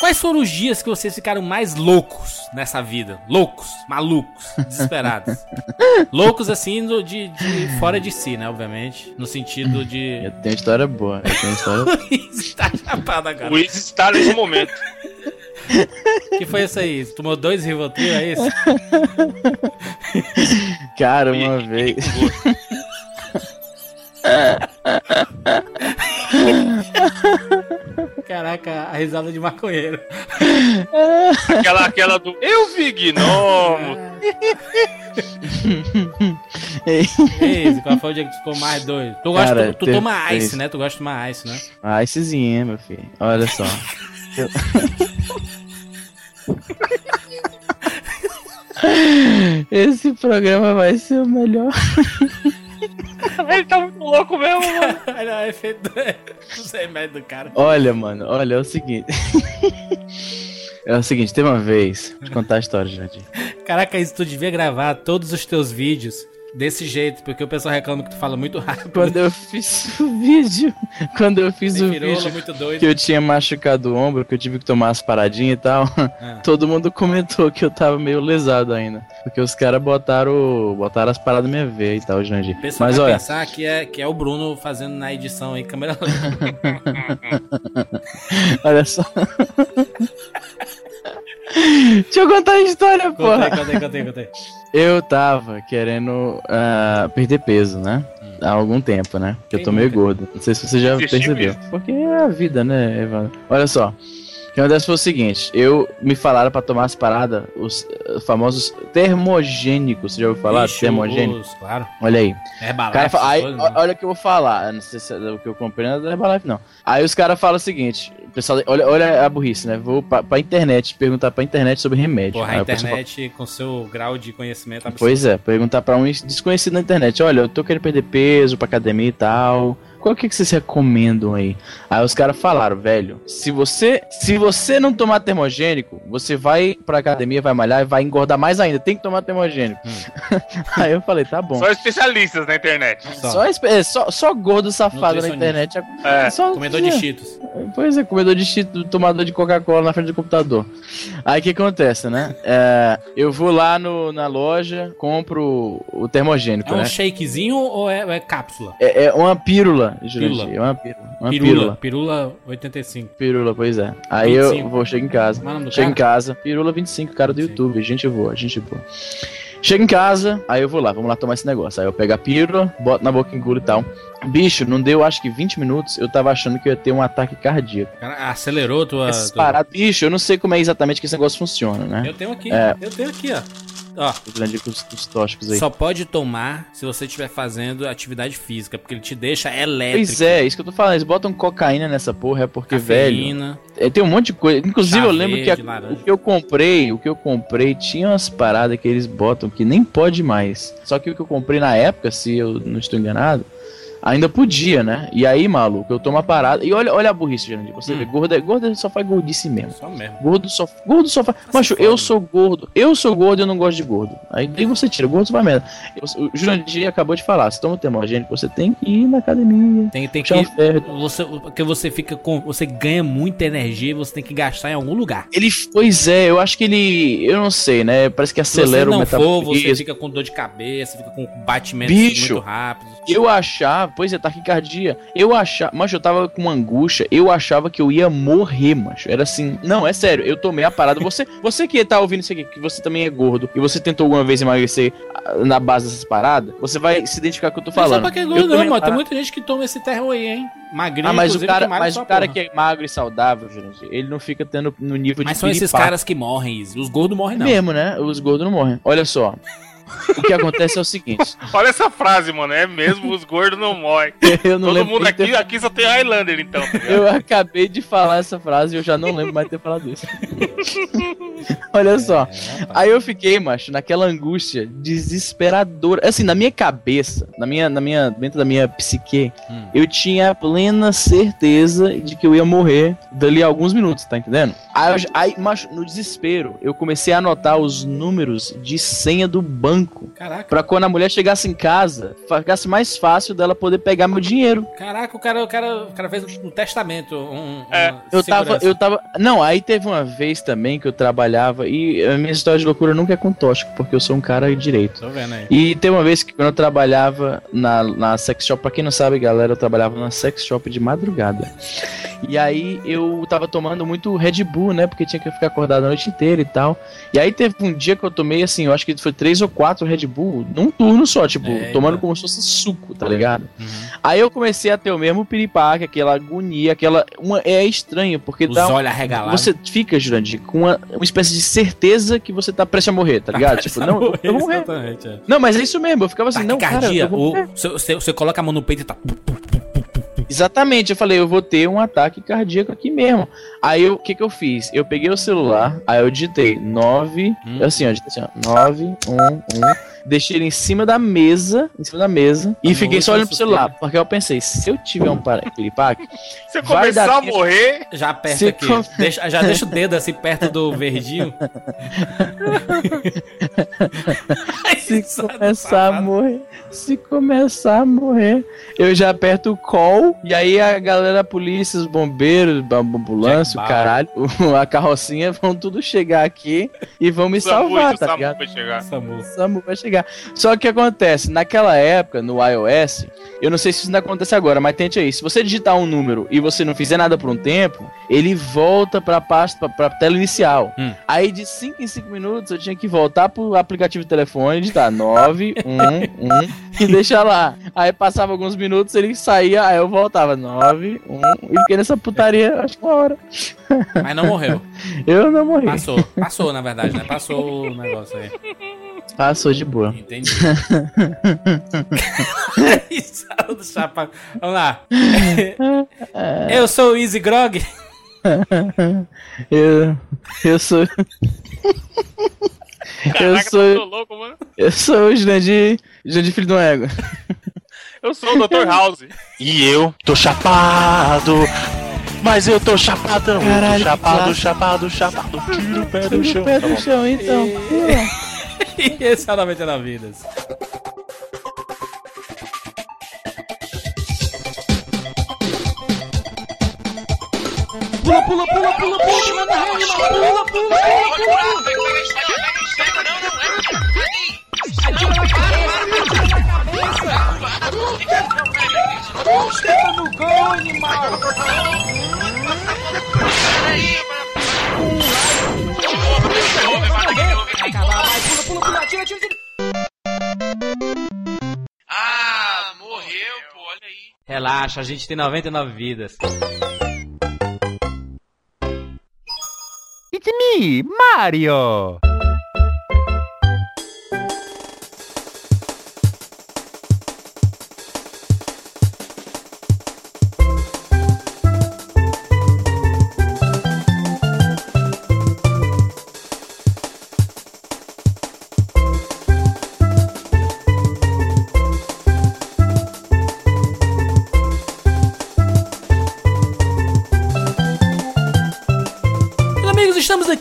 Quais foram os dias que vocês ficaram mais loucos nessa vida? Loucos, malucos, desesperados. loucos assim do, de, de fora de si, né? Obviamente. No sentido de. Eu tenho história boa. Eu tenho história. Luiz tá chapado agora. O Luiz está nesse momento. que foi isso aí? Tomou dois Rivotril, é isso? Cara, uma vez. Caraca, a risada de maconheiro. Aquela, aquela do Eu vi gnomo. Ei, qual foi o dia que tu ficou mais doido? Tu, gosta, Cara, tu, tu teve- toma ice, teve- né? Tu gosta de tomar ice, né? Ah, Icezinha, meu filho. Olha só. Eu- Esse programa vai ser o melhor. Ele tá muito louco mesmo, mano. Olha o efeito dos remédios do cara. Olha, mano, olha, é o seguinte. É o seguinte, tem uma vez. Vou te contar a história, Jardim. Caraca, isso tu devia gravar todos os teus vídeos desse jeito, porque o pessoal reclama que tu fala muito rápido. Quando eu fiz o vídeo. Quando eu fiz Tem o vídeo que eu tinha machucado o ombro, que eu tive que tomar as paradinhas e tal. Ah. Todo mundo comentou que eu tava meio lesado ainda. Porque os caras botaram, botaram as paradas na minha veia e tal, Jandir. O pessoal Mas vai olha, pensar que é, que é o Bruno fazendo na edição aí, câmera lenta. olha só. Deixa eu contar a história, Contei, porra. contei, contei, contei. Eu tava querendo ah, perder peso, né? Há algum tempo, né? Que eu tô meio gordo. Não sei se você já Existe percebeu. mesmo. Porque é a vida, né, Evandro? Olha só. O que acontece foi o seguinte, eu me falaram pra tomar as paradas, os eh, famosos termogênicos, você já ouviu falar? Ixi, Termogênico? os- Claro. Olha aí. Herbalife. cara fala, aí, coisas, né? olha o que eu vou falar. Não sei se é o que eu comprei não é da Herbalife, não. Aí os caras falam o seguinte: o pessoal, olha, olha a burrice, né? Vou pra, pra internet perguntar pra internet sobre remédio. Porra, a pessoal fala, internet com seu grau de conhecimento absurdo. Pois é, perguntar pra um desconhecido na internet: olha, eu tô querendo perder peso pra academia e tal. Qual que, que vocês recomendam aí? Aí os caras falaram, velho, se você se você não tomar termogênico, você vai pra academia, vai malhar e vai engordar mais ainda. Tem que tomar termogênico. aí eu falei, tá bom. Só especialistas na internet. Só. Só, é, só, só gordo safado na internet. É. Só, Comedor de cheetos. Pois é, comedor de cheetos, tomador de Coca-Cola na frente do computador. Aí o que acontece, né? É, eu vou lá no, na loja, compro o termogênico, É um né? shakezinho ou é, é cápsula? É, é uma pílula, Jurandir. Pílula. É uma pílula. Uma pirula. pílula. Pirula 85. Pílula, pois é. Aí 25. eu vou, chego em casa. É do Chego em casa. Pirula 25, cara do 25. YouTube. Gente boa, gente boa. Chego em casa, aí eu vou lá, vamos lá tomar esse negócio. Aí eu pego a pílula, boto na boca, engulo e tal. Bicho, não deu acho que 20 minutos, eu tava achando que eu ia ter um ataque cardíaco. Cara, acelerou tua. Essas tua- bicho, eu não sei como é exatamente que esse negócio funciona, né? Eu tenho aqui. É. Eu tenho aqui, ó. Ó, os, tóxicos aí. só pode tomar se você estiver fazendo atividade física, porque ele te deixa elétrico. Pois é, isso que eu tô falando. Eles botam cocaína nessa porra, é porque, velho. Cafeína. É, tem um monte de coisa. Inclusive, Chá eu lembro que a- o que eu comprei, o que eu comprei, tinha umas paradas que eles botam que nem pode mais. Só que o que eu comprei na época, se eu não estou enganado, ainda podia, né? E aí, maluco, eu tomo a parada. E olha, olha a burrice, Jandir. Você Hum. vê, gordo, gordo só faz gordice mesmo. Só mesmo. Gordo só, gordo só faz. Macho, foda. eu sou gordo. Eu sou gordo e eu não gosto de gordo. Aí daí você tira, gordo só faz merda. O Jurandir acabou de falar: se toma termogênico, você tem que ir na academia. Tem, tem que. Ferro. Você, porque você fica com. Você ganha muita energia e você tem que gastar em algum lugar. Ele, pois é, eu acho que ele, eu não sei, né? Parece que Se você acelera o não for, metabolismo. você fica com dor de cabeça, fica com batimento Bicho. muito rápido. Eu achava, pois é, taquicardia. Eu achava, mas eu tava com angústia, eu achava que eu ia morrer, macho. Era assim, não, é sério, eu tomei a parada. Você, você que tá ouvindo isso aqui, que você também é gordo e você tentou alguma vez emagrecer ah, na base dessas paradas, você vai se identificar com o que eu tô Não é só falando. pra quem é gordo, não, mano. Tem muita gente que toma esse terror aí, hein? Magrinho, Ah, mas o cara, mas o cara porra. que é magro e saudável, Jurandir, ele não fica tendo no nível Mas de são esses piripaque. caras que morrem. Os gordos morrem, não. mesmo, né? Os gordos não morrem. Olha só. O que acontece é o seguinte. Olha essa frase, mano. É mesmo, os gordos não morrem. Eu não Todo lembro mundo ter aqui, aqui só tem Highlander, então. tá? Eu acabei de falar essa frase e eu já não lembro mais de ter falado isso. Olha só. É. Aí eu fiquei, macho, naquela angústia desesperadora. Assim, na minha cabeça, na minha, na minha, dentro da minha psique, Hum. eu tinha plena certeza de que eu ia morrer dali a alguns minutos, tá entendendo? Aí, macho, no desespero, eu comecei a anotar os números de senha do banco banco. Caraca. Pra quando a mulher chegasse em casa, ficasse mais fácil dela poder pegar meu dinheiro. Caraca, o cara, o cara, o cara fez um testamento. Um, É. Eu tava, eu tava. Não, aí teve uma vez também que eu trabalhava e a minha história de loucura nunca é com tóxico, porque eu sou um cara direito. Tô vendo aí. E tem uma vez que quando eu trabalhava na, na sex shop, pra quem não sabe, galera, eu trabalhava na sex shop de madrugada. E aí eu tava tomando muito Red Bull, né? Porque tinha que ficar acordado a noite inteira e tal. E aí teve um dia que eu tomei, assim, eu acho que foi três ou quatro Red Bull num turno só, tipo, Eita. tomando como se fosse suco, tá ligado? Uhum. Aí eu comecei a ter o mesmo piripaque, aquela agonia, aquela. Uma, é estranho, porque Os dá. um- olhos arregalados. Você fica, Jurandir, com uma, uma espécie de certeza que você tá prestes a morrer, tá ligado? tipo, não, eu- eu vou morrer. É. Não, mas é isso mesmo, eu ficava assim, não, cara, eu vou morrer. você- você coloca a mão no peito e tá. Exatamente, eu falei, eu vou ter um ataque cardíaco aqui mesmo. Aí o que que eu fiz? Eu peguei o celular, aí eu digitei 9, Hum. assim, ó, digitei assim, ó, 9, 1, 1, deixei ele em cima da mesa, em cima da mesa, e Nossa, fiquei só olhando pro celular, porque eu pensei, se eu tiver um piripaque, Você Vai começar dar a morrer, Já aperta Se aqui. com- Deixa- já deixa o dedo assim perto do verdinho. se começar a morrer, se começar a morrer, eu já aperto o call, e aí a galera, a polícia, os bombeiros, a ambulância, Jack o caralho, a carrocinha vão tudo chegar aqui e vão me o Samu, salvar, o tá Samu ligado? vai chegar. Samu. SAMU vai chegar. Só que o que acontece, naquela época, no iOS, eu não sei se isso ainda acontece agora, mas tente aí. Se você digitar um número e você não fizer nada por um tempo, ele volta pra pasta, pra, pra tela inicial. Hum. Aí de 5 em 5 minutos eu tinha que voltar pro aplicativo de telefone, digitar 9, 1, 1 e deixar lá. Aí passava alguns minutos, ele saía, aí eu voltava 9, 1 e fiquei nessa putaria, acho que uma hora. Mas não morreu. Eu não morri. Passou. Passou, na verdade, né? Passou o negócio aí. Passou de boa. Entendi. Do chapa. Vamos lá. Eu sou o Easy Grog. Eu, eu sou. eu Caraca, sou. louco, mano. Eu sou o Jurandir. Jurandir Filho do Ego. Eu sou o Dr. House. E eu tô chapado. Mas eu tô chapadão. Caralho, tô chapado, que chapado, chapado. Tira o pé do Tira chão. o pé Tá do bom. chão, então. E esse é o 99 Vidas. Pula, pula, pula, pula, pula, manda rima, pula, pula, pula, pula. Ah, Relaxa, a gente tem 99 vidas. It's me, Mario!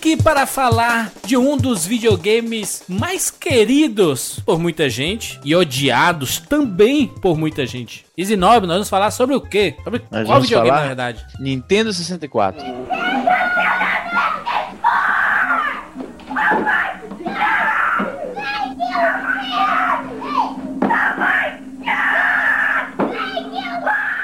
Aqui para falar de um dos videogames mais queridos por muita gente e odiados também por muita gente. Easy Nobre, nós vamos falar sobre o quê? Sobre Nós qual videogame, na verdade? Nintendo 64.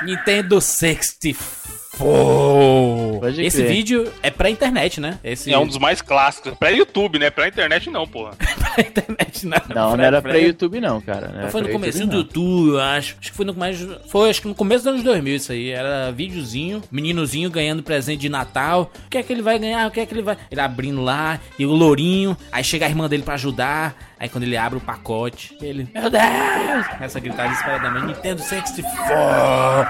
Nintendo 64. Pode Esse crer. vídeo é pra internet, né? Esse É um dos mais clássicos. Pra YouTube, né? Pra internet não, porra. pra internet, não. Não, não era pra YouTube, não, cara. Não Foi no pra começo do. YouTube, eu acho. Acho que foi no mais. Foi acho que no começo dos anos 2000 isso aí. Era videozinho, meninozinho ganhando presente de Natal. O que é que ele vai ganhar? O que é que ele vai. Ele abrindo lá, e o lourinho. Aí chega a irmã dele pra ajudar. Aí quando ele abre o pacote, ele. Meu Deus! Essa gritada desesperadamente: Nintendo 64!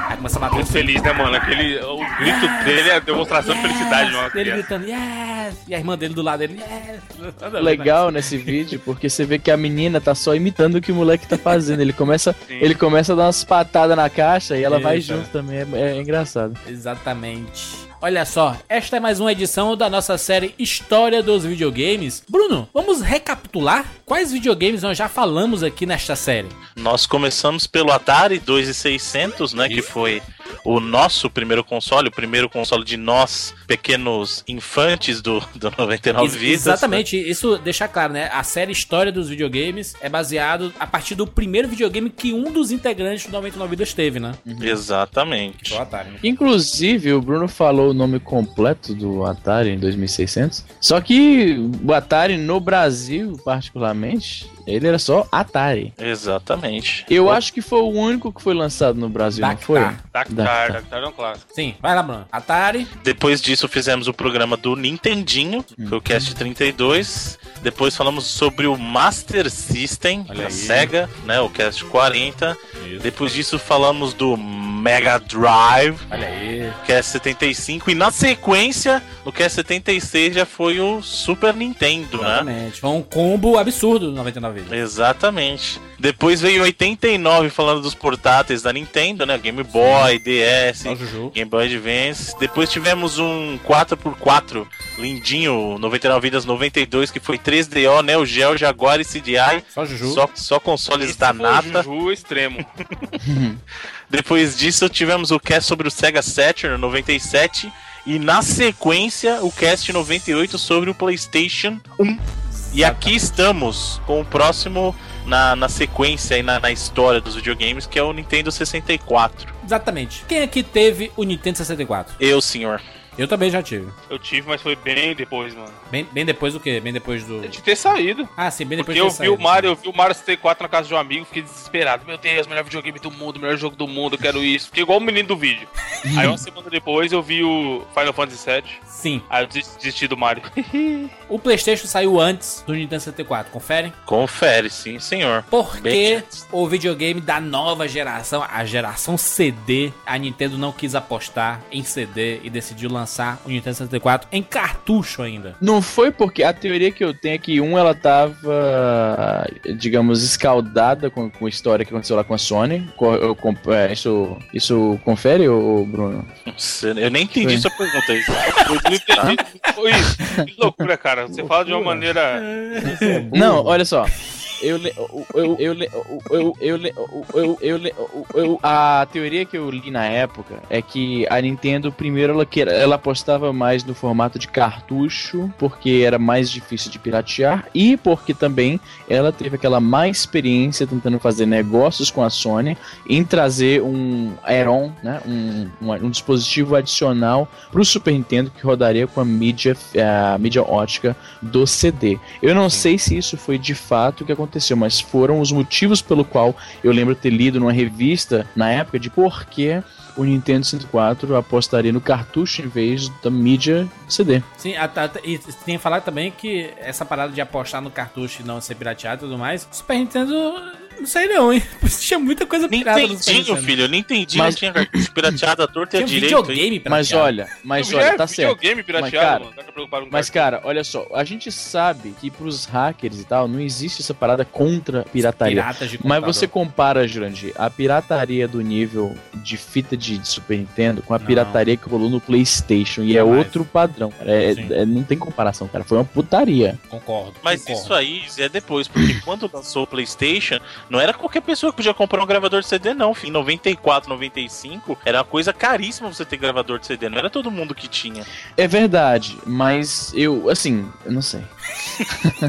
Aí começa a bater Muito feliz, né, mano? Aquele. O grito dele é- deu demonstração de felicidade de uma Ele criança. gritando, yes! E a irmã dele do lado dele, yes! legal nesse vídeo porque você vê que a menina tá só imitando o que o moleque tá fazendo. Ele começa, Sim. ele começa a dar umas patadas na caixa e ela vai Eita. junto também. É, é engraçado. Exatamente. Olha só, esta é mais uma edição da nossa série História dos Videogames. Bruno, vamos recapitular quais videogames nós já falamos aqui nesta série. Nós começamos pelo Atari 2600, né? Que Isso. foi o nosso primeiro console, o primeiro console de nós, pequenos infantes do, do 99 Ex- Vidas. Exatamente, isso deixa claro, né? A série História dos Videogames é baseado a partir do primeiro videogame que um dos integrantes do 99 Vidas teve, né? né? Exatamente. Foi o Atari. né? Inclusive, o Bruno falou o nome completo do Atari em 2600. Só que o Atari no Brasil, particularmente, ele era só Atari. Exatamente. Eu acho que foi o único que foi lançado no Brasil, não foi? Dactar. Dactar, Dactar é um clássico. Sim, vai lá, Bruno. Atari, Depois disso fizemos o programa do Nintendinho, Hum. foi o Cast 32. Depois falamos sobre o Master System Olha da aí. Sega, né, o Cast 40. Depois disso falamos do Mega Drive, olha aí. Cast 75 e na sequência, no Cast 76 já foi o Super Nintendo, né? Exatamente. Foi um combo absurdo do 99 Vidas. Exatamente. Depois veio 89 falando dos portáteis da Nintendo, né? Game Boy, DS, o. Game Boy Advance. Depois tivemos um 4x4 lindinho, 99 vidas 92, que foi 3DO, Neo Geo, Jaguar e CDI. Só o Juju. Só, só consoles Esse da foi o nata. Juju extremo. Depois disso tivemos o cast sobre o Sega Saturn 97. E na sequência, o cast 98 sobre o PlayStation 1. E aqui estamos com o próximo na, na sequência e na, na história dos videogames, que é o Nintendo 64. Exatamente. Quem aqui teve o Nintendo 64? Eu, senhor. Eu também já tive. Eu tive, mas foi bem depois, mano. Bem, bem depois do quê? Bem depois do. De ter saído. Ah, sim, bem depois Porque eu de ter vi o saído, Mario, eu vi o Mario 64 na casa de um amigo, fiquei desesperado. Meu Deus, melhor videogame do mundo, melhor jogo do mundo, eu quero isso. Fiquei igual o menino do vídeo. Aí uma semana depois eu vi o Final Fantasy VII. Sim. Aí eu desisti do Mario. O PlayStation saiu antes do Nintendo 64, confere? Confere, sim, senhor. Porque o videogame da nova geração, a geração CD, a Nintendo não quis apostar em CD e decidiu lançar o Nintendo 64 em cartucho ainda. Não foi porque a teoria que eu tenho é que um ela tava, digamos, escaldada com, com a história que aconteceu lá com a Sony. Eu com- é, isso, isso confere, ô, Bruno? Eu nem entendi Foi. sua pergunta aí. Eu não entendi. Foi isso. Que loucura, cara. Você fala de uma maneira. Não, olha só. Eu, eu, eu, eu, eu, eu, eu, eu, a teoria que eu li na época é que a Nintendo primeiro ela, que- ela apostava mais no formato de cartucho porque era mais difícil de piratear e porque também ela teve aquela má experiência tentando fazer negócios com a Sony em trazer um add-on, né, um, um, um dispositivo adicional para o Super Nintendo que rodaria com a mídia, a mídia ótica do CD. Eu não sei se isso foi de fato o que aconteceu, mas foram os motivos pelo qual eu lembro ter lido numa revista na época de por que o Nintendo 64 apostaria no cartucho em vez da mídia CD. Sim, a, a, e tem que falar também que essa parada de apostar no cartucho e não ser pirateado e tudo mais, Super Nintendo, não sei não, hein? Tinha muita coisa pirata no Super Nintendinho, Nintendo. filho. Eu nem entendi. Mas- Não tinha cartucho pirateado à torta e um direita. hein? videogame Mas pirateado. olha, mas olha, vi tá certo. videogame pirateado, Mas, cara, mano. Tá preocupado com Mas, cara, olha só, a gente sabe que pros hackers e tal, não existe essa parada contra pirataria. Piratas de Mas você compara, Jurandir, a pirataria do nível de fita de, de Super Nintendo com a Não. pirataria que rolou no PlayStation e é outro padrão. É- Sim. é- não tem comparação, cara. Foi uma putaria. Concordo. Mas concordo. isso aí é depois, porque quando lançou o PlayStation, não era qualquer pessoa que podia comprar um gravador de CD, não. Em 94, 95, era uma coisa caríssima você ter gravador de CD. Não era todo mundo que tinha. É verdade, mas eu, assim, eu não sei.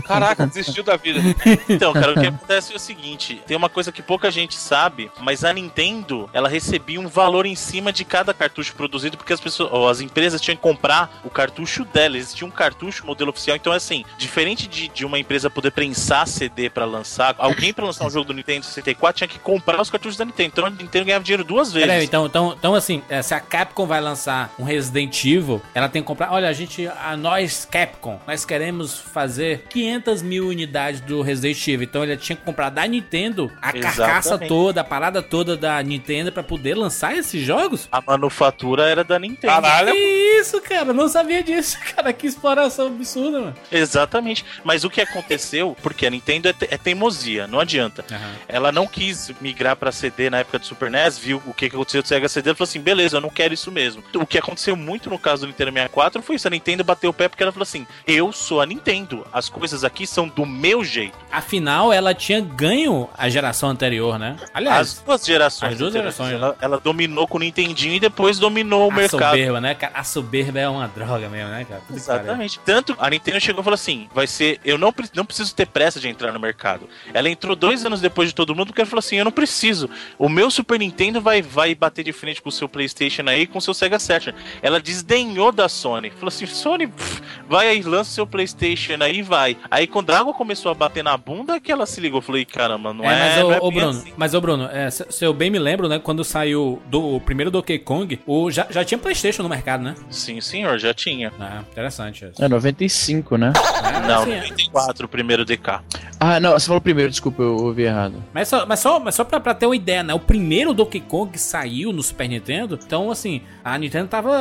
Caraca, desistiu da vida. Então, cara, o que acontece é o seguinte: tem uma coisa que pouca gente sabe, mas a Nintendo ela recebia um valor em cima de cada cartucho produzido, porque as pessoas, ou as empresas tinham que comprar o cartucho dela. Existia um cartucho modelo oficial. Então, assim, diferente de, de uma empresa poder prensar CD pra lançar, alguém pra lançar um jogo do Nintendo 64 tinha que comprar os cartuchos da Nintendo. Então a Nintendo ganhava dinheiro duas vezes. Peraí, então, então, então assim, é, se a Capcom vai lançar um Resident Evil, ela tem que comprar. Olha, a gente, a nós, Capcom, nós queremos fazer 500 mil unidades do Resident Evil. Então ele tinha que comprar da Nintendo a carcaça Exatamente. toda, a parada toda da Nintendo pra poder lançar esses jogos. A manufatura era da Nintendo. Caralho. Que isso, cara? Não sabia disso, cara. Que exploração absurda, mano. Exatamente. Mas o que aconteceu, porque a Nintendo é, te- é teimosia, não adianta. Ela não quis migrar pra CD na época do Super NES, viu o que, aconteceu com o Sega CD, ela falou assim, beleza, eu não quero isso mesmo. O que aconteceu muito no caso do Nintendo 64 foi isso, a Nintendo bateu o pé porque ela falou assim, eu sou a Nintendo, as coisas aqui são do meu jeito. Afinal, ela tinha ganho a geração anterior, né? Aliás, As duas gerações. as duas gerações? Ela, ela dominou com o Nintendinho e depois dominou o a mercado. soberba, né, cara? A soberba é uma droga mesmo, né, cara? Pariu. Exatamente. Tanto a Nintendo chegou e falou assim: vai ser. Eu não, não preciso ter pressa de entrar no mercado. Ela entrou dois anos depois de todo mundo porque ela falou assim: eu não preciso. O meu Super Nintendo vai, vai bater de frente com o seu PlayStation aí com o seu Sega Saturn. Ela desdenhou da Sony. Falou assim: Sony, pff, vai aí, lança o seu PlayStation aí e vai. Aí quando a água começou a bater na bunda, que ela se ligou. Eu falei: caramba, não é. É, mas não ô, é ô, Bruno, assim. mas ô Bruno, é, se, se eu bem me lembro, né, quando saiu do o primeiro Donkey Kong, o, já, já tinha Playstation no mercado, né? Sim, senhor, já tinha. Ah, interessante isso. É 95, né? É, Não, assim, é. 94, o primeiro DK. Ah, não, você falou primeiro, desculpa, eu ouvi errado. Mas só, mas só, mas só pra, pra ter uma ideia, né? O primeiro Donkey Kong saiu no Super Nintendo. Então, assim, a Nintendo tava,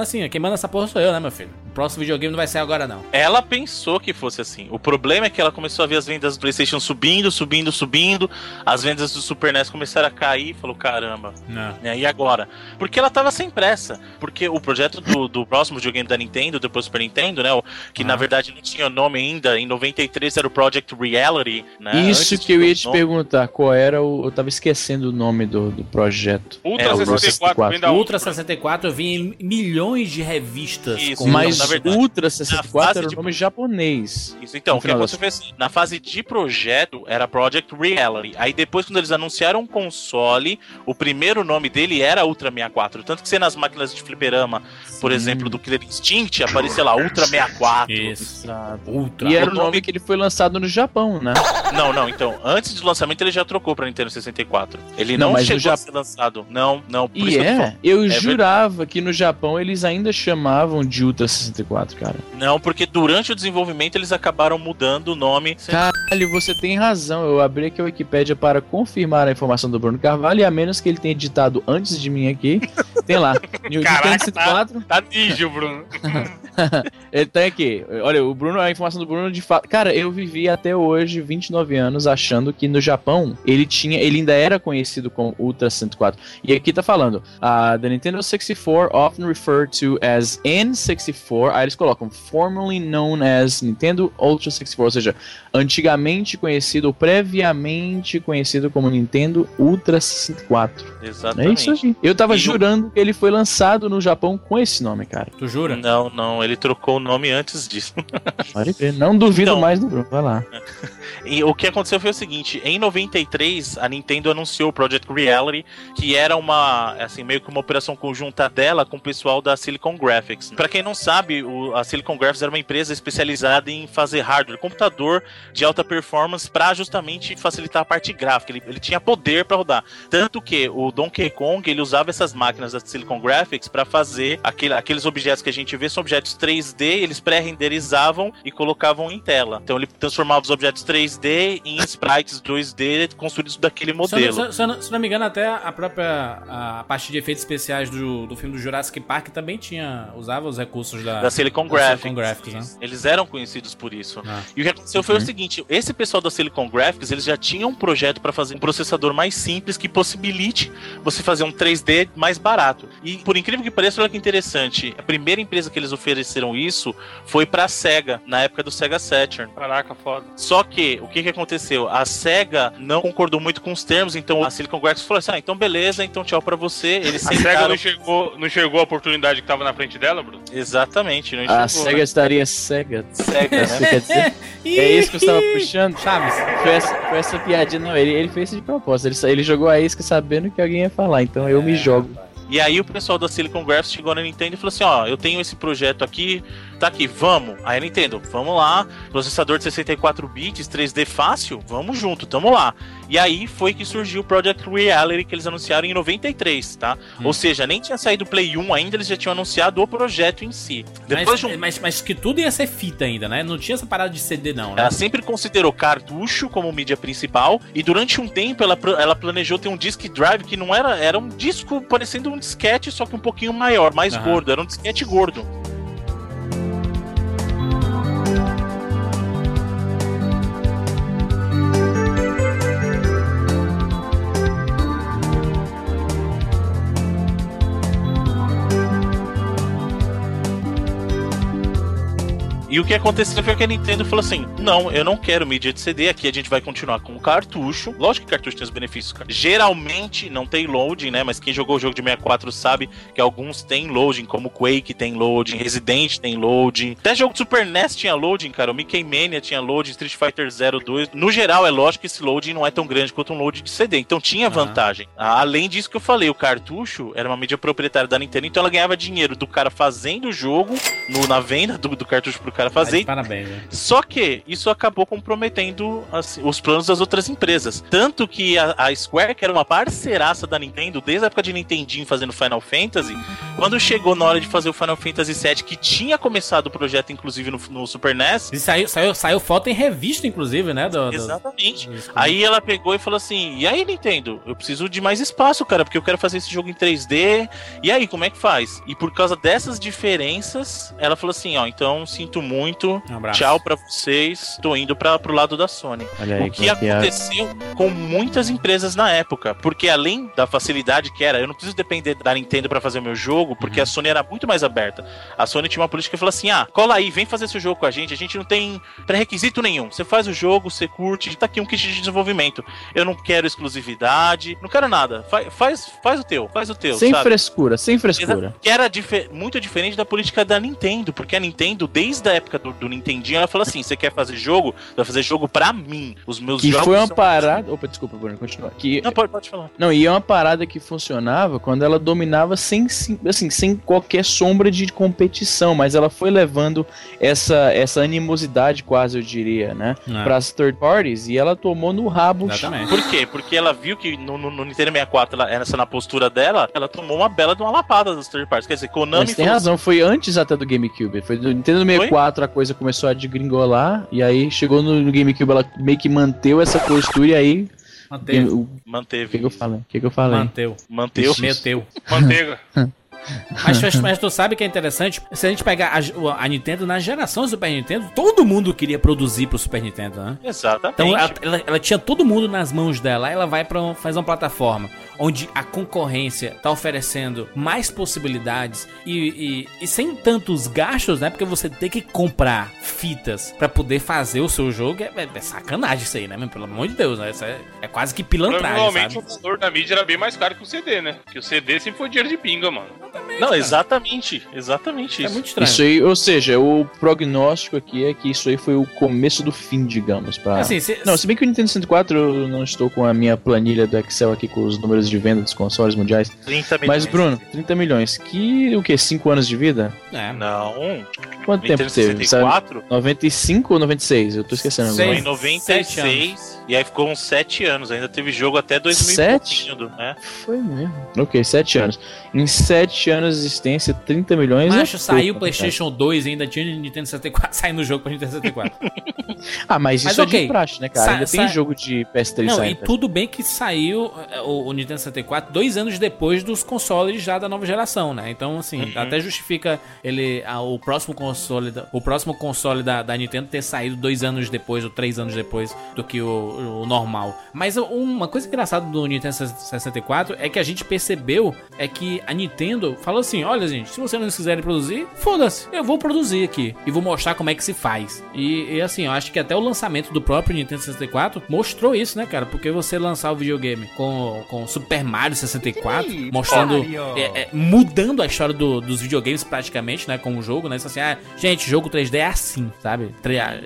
assim, queimando essa porra sou eu, né, meu filho? O próximo videogame não vai sair agora, não. Ela pensou que fosse assim. O problema é que ela começou a ver as vendas do PlayStation subindo, subindo, subindo. As vendas do Super NES começaram a cair. Falou, caramba. Não. né, E agora? Porque ela tava sem pressa. Porque o projeto do, do próximo videogame da Nintendo, depois do Super Nintendo, né? o- Que na Ah. verdade não tinha nome ainda. Em 93 era o Project Reality. Né, Isso antes que eu de ia te nome. perguntar, qual era o. Eu tava esquecendo o nome do, do projeto. Ultra É, o 64, vem da Ultra Ultra. 64 eu vi em milhões de revistas. Isso, com- Então, Mas na verdade, Ultra na 64 fase era o de- nome japonês. Isso, então, o que aconteceu foi assim, na fase de projeto era Project Reality. Aí depois, quando eles anunciaram um console, o primeiro nome dele era Ultra 64. Tanto que você nas máquinas de fliperama, por exemplo, do Killer Instinct, aparecia lá Ultra 64. Isso. Ultra. E era o nome- que ele foi lançado no Japão, né? Não, não, então, antes do lançamento ele já trocou pra Nintendo 64. Ele Não, não, chegou a Jap- ser lançado. Não, não, por E isso que eu é, eu É jurava que no Japão eles ainda chamavam de Ultra 64, cara. Não, porque durante o desenvolvimento eles acabaram mudando o nome. Caralho, você tem razão. Eu abri aqui a Wikipédia para confirmar a informação do Bruno Carvalho e a menos que ele tenha editado antes de mim aqui, tem lá. Caraca, 64, Tá nítido, Bruno. ele tem aqui. Olha, o Bruno, a informação do Bruno de fato. Cara, eu vivi até hoje, 29 anos, achando que no Japão ele tinha, ele ainda era conhecido como Ultra 64. E aqui tá falando, uh, the Nintendo 64 often referred to as N64, aí eles colocam formerly known as Nintendo Ultra 64, ou seja, antigamente conhecido ou previamente conhecido como Nintendo Ultra 64. É Exatamente. isso aí. Eu tava E jurando que ele foi lançado no Japão com esse nome, cara. Tu jura? Não, não, ele trocou o nome antes disso. Pode crer. Não duvido Então- mais do Bruno. Vai lá. E o que aconteceu foi o seguinte: em 93, a Nintendo anunciou o Project Reality, que era uma, assim, meio que uma operação conjunta dela com o pessoal da Silicon Graphics. Pra quem não sabe, o- a Silicon Graphics era uma empresa especializada em fazer hardware, computador de alta performance pra justamente facilitar a parte gráfica. Ele, ele tinha poder pra rodar. Tanto que o Donkey Kong, ele usava essas máquinas da Silicon Graphics pra fazer aquele- aqueles objetos que a gente vê, são objetos 3D, eles pré-renderizavam e colocavam em tela. Então ele transformava os objetos 3D em sprites 2D construídos daquele modelo. se, eu- se eu não, se eu não me engano, até a própria a parte de efeitos especiais do, do filme do Jurassic Park também tinha. usava os recursos da, Da Silicon da Graphics. Silicon Graphics, né? Eles eram conhecidos por isso. Ah. E o que aconteceu foi o seguinte: esse pessoal da Silicon Graphics eles já tinham um projeto para fazer um processador mais simples que possibilite você fazer um 3D mais barato. E por incrível que pareça, olha que interessante: a primeira empresa que eles ofereceram isso foi para a Sega na época do Sega Saturn. Caraca, foda. Só que, o que que aconteceu? A SEGA não concordou muito com os termos, então a Silicon Graphics falou assim, ah, então beleza, então tchau pra você. Eles A SEGA sentaram... não enxergou, não enxergou a oportunidade que tava na frente dela, Bruno? Exatamente, não A enxergou, SEGA estaria cega. SEGA, É isso que né? quer dizer? É isso que eu estava puxando. Chaves. Foi essa, foi essa piadinha. Não, ele, ele fez isso de propósito. Ele, ele jogou a isca sabendo que alguém ia falar. Então eu me jogo. E aí o pessoal da Silicon Graphics chegou na Nintendo e falou assim, ó, eu tenho esse projeto aqui, tá aqui, vamos. Aí a Nintendo, vamos lá, processador de 64 bits, 3D fácil, vamos junto, tamo lá. E aí foi que surgiu o Project Reality que eles anunciaram em 93, tá? Hum. Ou seja, nem tinha saído o Play 1 ainda, eles já tinham anunciado o projeto em si. Depois Mas, de um mas, mas que tudo ia ser fita ainda, né? Não tinha essa parada de CD, não, né? Ela sempre considerou cartucho como mídia principal e durante um tempo ela, ela planejou ter um disk drive que não era era um disco parecendo um disquete só que um pouquinho maior, mais Aham. gordo, era um disquete gordo. E o que aconteceu foi que a Nintendo falou assim: não, eu não quero mídia de CD, aqui a gente vai continuar com o cartucho. Lógico que cartucho tem os benefícios. Geralmente não tem loading, né? Mas quem jogou o jogo de 64 sabe que alguns têm loading, como Quake tem loading, Resident tem loading. Até jogo de Super NES tinha loading, cara. O Mickey Mania tinha loading, Street Fighter 02. No geral, é lógico que esse loading não é tão grande quanto um load de CD. Então tinha vantagem. Ah, Além disso que eu falei, o cartucho era uma mídia proprietária da Nintendo, então ela ganhava dinheiro do cara fazendo o jogo, no- na venda do, do cartucho pro cara fazer. de Parabéns, né? Só que isso acabou comprometendo assim, os planos das outras empresas. Tanto que a, a Square, que era uma parceiraça da Nintendo, desde a época de Nintendinho fazendo Final Fantasy, quando chegou na hora de fazer o Final Fantasy VII, que tinha começado o projeto, inclusive, no, no Super NES. E saiu, saiu, saiu foto em revista, inclusive, né? Do, do- Exatamente. Isso. Aí ela pegou e falou assim: E aí, Nintendo, eu preciso de mais espaço, cara, porque eu quero fazer esse jogo em 3D. E aí, como é que faz? E por causa dessas diferenças, ela falou assim: Ó, então sinto muito. Um abraço. Tchau pra vocês, tô indo pra, pro lado da Sony. Olha aí, o que é é. aconteceu com muitas empresas na época, porque além da facilidade que era, eu não preciso depender da Nintendo pra fazer o meu jogo, porque a Sony era muito mais aberta. A Sony tinha uma política que falou assim: ah, cola aí, vem fazer seu jogo com a gente, a gente não tem pré-requisito nenhum. Você faz o jogo, você curte, tá aqui um kit de desenvolvimento. Eu não quero exclusividade, não quero nada. Fa- Faz, faz o teu, faz o teu. Sem sabe? frescura, sem frescura. Que era dife- muito diferente da política da Nintendo, porque a Nintendo, desde a época do, do Nintendinho, ela falou assim: você quer fazer jogo? Vai fazer jogo pra mim. Os meus Que jogos. foi uma são- parada. Opa, desculpa, Bruno, continua. Que, Não, pode, pode falar. não, e é uma parada que funcionava quando ela dominava sem, assim, sem qualquer sombra de competição, mas ela foi levando essa, essa animosidade, quase eu diria, né? É. Para as third parties e ela tomou no rabo. Exatamente. Por quê? Porque ela viu que no, no, no Nintendo 64, ela, essa na postura dela, ela tomou uma bela de uma lapada das third parties. Quer dizer, Konami Mas tem falou razão, foi antes até do GameCube. Foi do Nintendo 64 a coisa começou a degringolar, e aí chegou no, no GameCube, ela meio que manteve essa postura, e aí. O assim, manteve. que, que eu falei? O que, que eu falei? Manteu. Manteu. Meteu. Manteiga. Mas, mas, tu sabe que é interessante? Se a gente pegar a, a Nintendo, na geração do Super Nintendo, todo mundo queria produzir pro Super Nintendo, né? Exatamente. Então ela, ela- ela tinha todo mundo nas mãos dela, ela vai para um, fazer uma plataforma onde a concorrência tá oferecendo mais possibilidades e, e- e sem tantos gastos, né? Porque você tem que comprar fitas pra poder fazer o seu jogo é, é- é sacanagem isso aí, né? Pelo amor de Deus, né? É, é quase que pilantragem, Provavelmente sabe? o valor da mídia era bem mais caro que o CD, né? Porque o CD sempre foi dinheiro de pinga, mano. Não, exatamente. Exatamente É isso. muito estranho. Isso aí, ou seja, o prognóstico aqui é que isso aí foi o começo do fim, digamos. Pra... Assim, se, Não, se bem que o Nintendo 64 eu não estou com a minha planilha do Excel aqui com os números de venda dos consoles mundiais. 30 milhões. Mas, Bruno, 30 milhões. Que o quê? 5 anos de vida? é, Não. Quanto tempo Nintendo teve? Sabe? 64 95 ou 96? Eu tô esquecendo agora. foi em 96 e aí ficou uns 7 anos. Ainda teve jogo até 2000 e Sete? né? Foi mesmo. Ok, 7 anos. Em 7 anos de existência, 30 milhões. é Macho, saiu o pouco, PlayStation 2 e ainda tinha o Nintendo 64 saindo o jogo pra Nintendo 64. cara. Ah, mas isso Mas é ok. de praxe, né, cara? Sa- Ainda tem jogo de PS3 Não, e saindo. tudo bem que saiu é, o, o Nintendo 64 dois anos depois dos consoles já da nova geração, né? Então, assim, Uhum. até justifica ele a- o próximo console, da, o próximo console da, da Nintendo ter saído dois anos depois ou três anos depois do que o, o normal. Mas uma coisa engraçada do Nintendo 64 é que a gente percebeu é que a Nintendo falou assim: olha, gente, se vocês não quiserem produzir, foda-se, eu vou produzir aqui e vou mostrar como é que se faz. E, e, assim, eu acho que até o lançamento do próprio Nintendo 64 mostrou isso, né, cara? Porque você lançar o videogame com, com Super Mario 64, Ih, mostrando, é, é, mudando a história do- dos videogames praticamente, né, com o jogo, né? Isso assim, ah, gente, jogo 3D é assim, sabe?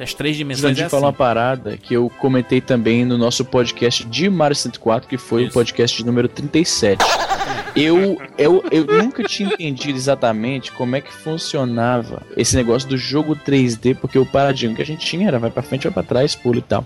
As três dimensões Jurandir é falou uma assim. parada que eu comentei também no nosso podcast de Mario 64, que foi o podcast número 37. Eu, eu, eu nunca tinha entendido exatamente como é que funcionava esse negócio do jogo 3D, porque o paradigma que a gente tinha era vai pra frente, vai pra trás, pula e tal.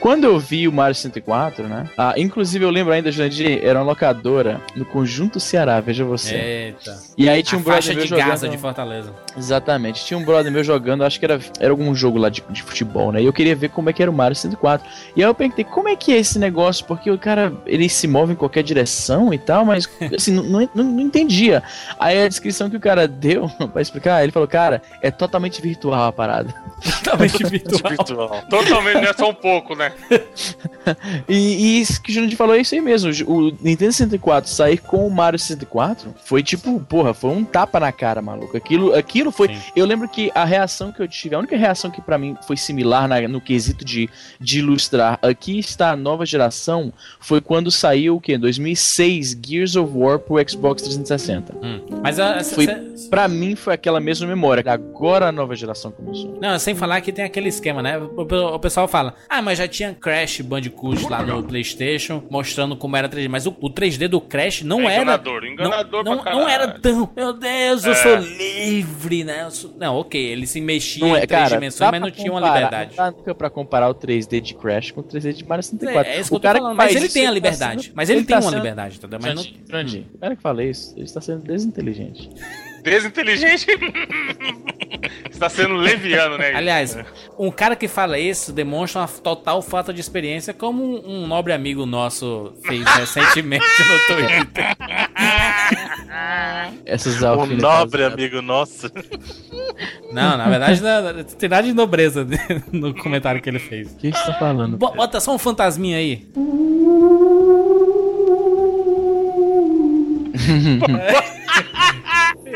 Quando eu vi o Mario 64, né? Ah, inclusive eu lembro ainda, Jurandir, era uma locadora no Conjunto Ceará, veja você. Eita. E aí tinha um a faixa brother de meu Gaza jogando... de Fortaleza. Exatamente. Tinha um brother meu jogando, acho que era, era algum jogo lá de, de futebol, né? E eu queria ver como é que era o Mario 64. E aí eu perguntei, como é que é esse negócio? Porque o cara, ele se move em qualquer direção e tal, mas assim, não, não, não- entendia. Aí a descrição que o cara deu pra explicar, ele falou, cara, é totalmente virtual a parada. Totalmente virtual. Virtual. Totalmente, não é só um pouco, né? E, e isso que o Jurandir falou é isso aí mesmo. O Nintendo 64 sair com o Mario 64 foi tipo, porra, foi um tapa na cara, maluco. Aquilo, aquilo foi. Sim. Eu lembro que a reação que eu tive, a única reação que pra mim foi similar na- no quesito de, de ilustrar aqui está a nova geração foi quando saiu o que? 2006 Gears of War pro Xbox 360. Hum. Mas a, Foi- cê- Pra mim foi aquela mesma memória. Agora a nova geração começou. Não, sem falar que tem aquele esquema, né? O, o- o pessoal fala, ah, mas já tinha Crash Bandicoot lá no PlayStation, mostrando como era 3D. Mas o, o 3D do Crash não É era. enganador, enganador não, pra não, não era tão. Meu Deus, eu É. sou livre, né? Sou- não, ok, ele se mexia Não em é, três cara, dimensões, mas não tinha uma comparar- liberdade. Não dá nunca pra comparar o 3D de Crash com o 3D de Mario 64. É, é isso que O eu tô cara falando. que Mas ele tem a tá liberdade. sendo- mas ele, ele tem tá uma sendo- liberdade, entendeu? Mas não. Jandir, Cara que fala isso, ele está sendo desinteligente. Desinteligente. Está sendo leviano, né? Aliás, um cara que fala isso demonstra uma total falta de experiência, como um, um nobre amigo nosso fez recentemente no Twitter. Essas Um nobre amigo nosso. Não, na verdade, tem nada de nobreza no comentário que ele fez. O que você tá falando? Bo- Bota só um fantasminha aí. but,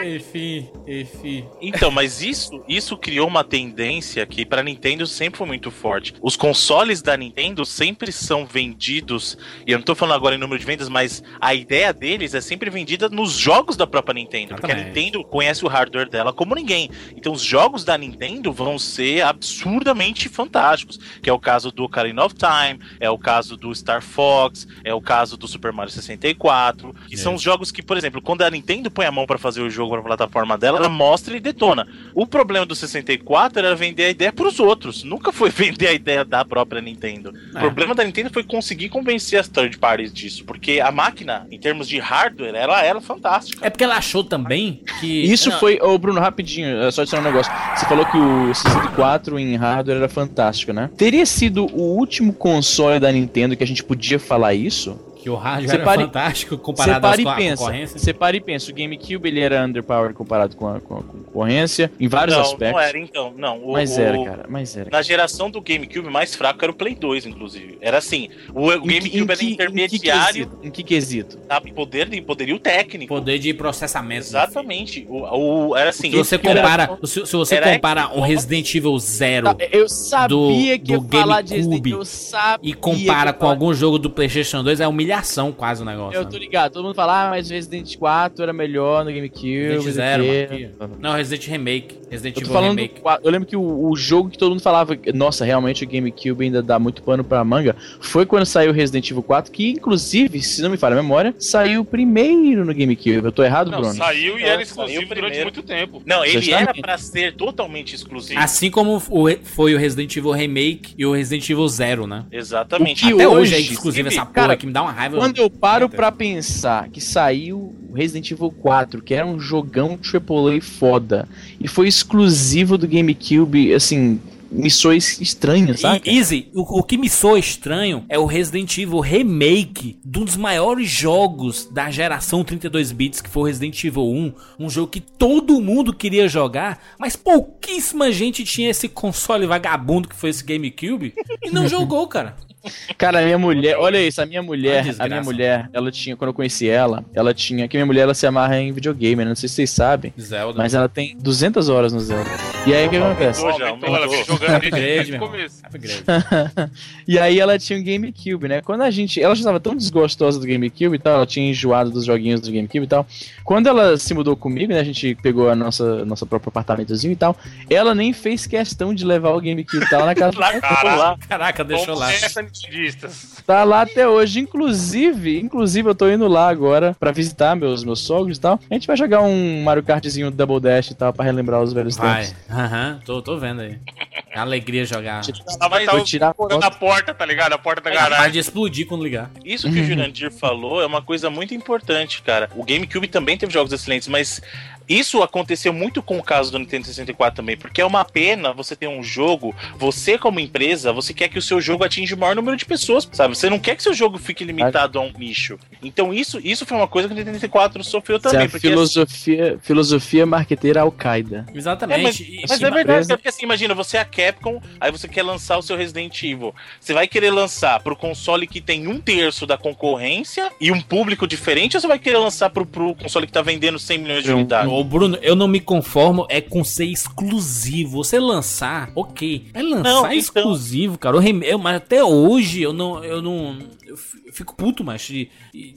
enfim, enfim. Então, mas isso, isso criou uma tendência que pra Nintendo sempre foi muito forte. Os consoles da Nintendo sempre são vendidos, e eu não tô falando agora em número de vendas, mas a ideia deles é sempre vendida nos jogos da própria Nintendo, porque a. Nintendo conhece o hardware dela como ninguém. Então, os jogos da Nintendo vão ser absurdamente fantásticos, que é o caso do Ocarina of Time, é o caso do Star Fox, é o caso do Super Mario 64, que são os jogos que, por exemplo, quando a Nintendo põe a mão pra fazer o jogo pra plataforma dela, ela mostra e detona. O problema do 64 era vender a ideia pros outros, nunca foi vender a ideia da própria Nintendo. É. O problema da Nintendo foi conseguir convencer as third parties disso, porque a máquina, em termos de hardware, ela era fantástica. É porque ela achou também que. Isso Não, foi. Ô, Bruno, rapidinho, é só adicionar um negócio. Você falou que o 64 em hardware era fantástico, né? Teria sido o último console da Nintendo que a gente podia falar isso? Que o rádio Você era pare- fantástico comparado às e à pensa. concorrência. Você para e pensa. O GameCube ele era underpowered comparado com a, com a concorrência em vários não, aspectos. não era então, não. O- Mas era, cara. Mas era. Na geração do GameCube, o mais fraco era o Play 2, inclusive. Era assim, o, o que- GameCube era que- intermediário, Em que quesito? Em que quesito? poder, em poderio técnico. Poder de processamento. Exatamente. O, o- era assim. Se você era- compara, se, se você era compara um. Resident Evil Zero Tá, Eu sabia do- que do falar de GameCube Resident Eu sabia e compara com falar- algum jogo do PlayStation 2, é humilhação quase o negócio. Eu né? tô ligado. Todo mundo fala, ah, mas o Resident 4 era melhor no GameCube. Resident não sei Zero. Não, Resident Remake. Resident Eu Evil falando do Remake. 4. Eu lembro que o, o jogo que todo mundo falava, nossa, realmente o GameCube ainda dá muito pano pra manga, foi quando saiu o Resident Evil 4, que inclusive, se não me falha a memória, saiu primeiro no GameCube. Eu tô errado, Não, Bruno? saiu e Não, era saiu exclusivo durante primeiro. muito tempo. Não, ele Justamente. era pra ser totalmente exclusivo. Assim como o foi o Resident Evil Remake e o Resident Evil Zero, né? Exatamente. O que Até hoje é hoje, exclusivo essa porra cara, que me dá uma raiva. Quando eu paro pra pensar que saiu o Resident Evil 4, que era um jogão AAA foda, e foi exclusivo do GameCube, assim, me soa es- estranho, sabe? Easy, o, o que me soa estranho é o Resident Evil Remake de um dos maiores jogos da geração 32 bits, que foi o Resident Evil 1. Um jogo que todo mundo queria jogar, mas pouquíssima gente tinha esse console vagabundo que foi esse GameCube e não jogou, cara. Cara, a minha mulher, olha isso, a minha mulher, a minha mulher, ela tinha, quando eu conheci ela, ela tinha, que minha mulher ela se amarra em videogame, né? não sei se vocês sabem, Zelda. mas ela tem 200 horas no Zelda. E aí o que acontece? E aí ela tinha um GameCube, né? Quando a gente, ela já estava tão desgostosa do GameCube e tal, ela tinha enjoado dos joguinhos do GameCube e tal. Quando ela se mudou comigo, né, a gente pegou a nossa nosso próprio apartamentozinho e tal, ela nem fez questão de levar o GameCube e tal na casa Lá, lá. Caraca, deixou Como lá. Essa nitidistas. Tá lá até hoje. Inclusive, inclusive eu tô indo lá agora pra visitar meus, meus sogros e tal. A gente vai jogar um Mario Kartzinho Double Dash e tal, pra relembrar os velhos Vai. tempos. Aham, tô, tô vendo aí. É uma alegria jogar. Ela vai estar tirar na porta, tá ligado? A porta da Capaz garagem. de explodir quando ligar. Isso que o Jurandir falou é uma coisa muito importante, cara. O GameCube também teve jogos excelentes, mas isso aconteceu muito com o caso do Nintendo 64 também, porque é uma pena você ter um jogo, você como empresa, você quer que o seu jogo atinja o maior número de pessoas, sabe? Você não quer que seu jogo fique limitado a um nicho. Então isso, isso foi uma coisa que o Nintendo 64 sofreu Isso é também, a porque filosofia, filosofia marqueteira Al-Qaeda. É, Exatamente. mas, E- mas e- é verdade, empresa- cara, porque assim, imagina, você é a Capcom, aí você quer lançar o seu Resident Evil. Você vai querer lançar pro console que tem um terço da concorrência e um público diferente, ou você vai querer lançar pro, pro console que tá vendendo 100 milhões de Um- unidades? Ô, Bruno, eu não me conformo é com ser exclusivo. Você lançar, ok. Mas lançar Não, então- exclusivo, cara. O eu, mas até hoje eu não. Eu não. Eu fico puto, mas de,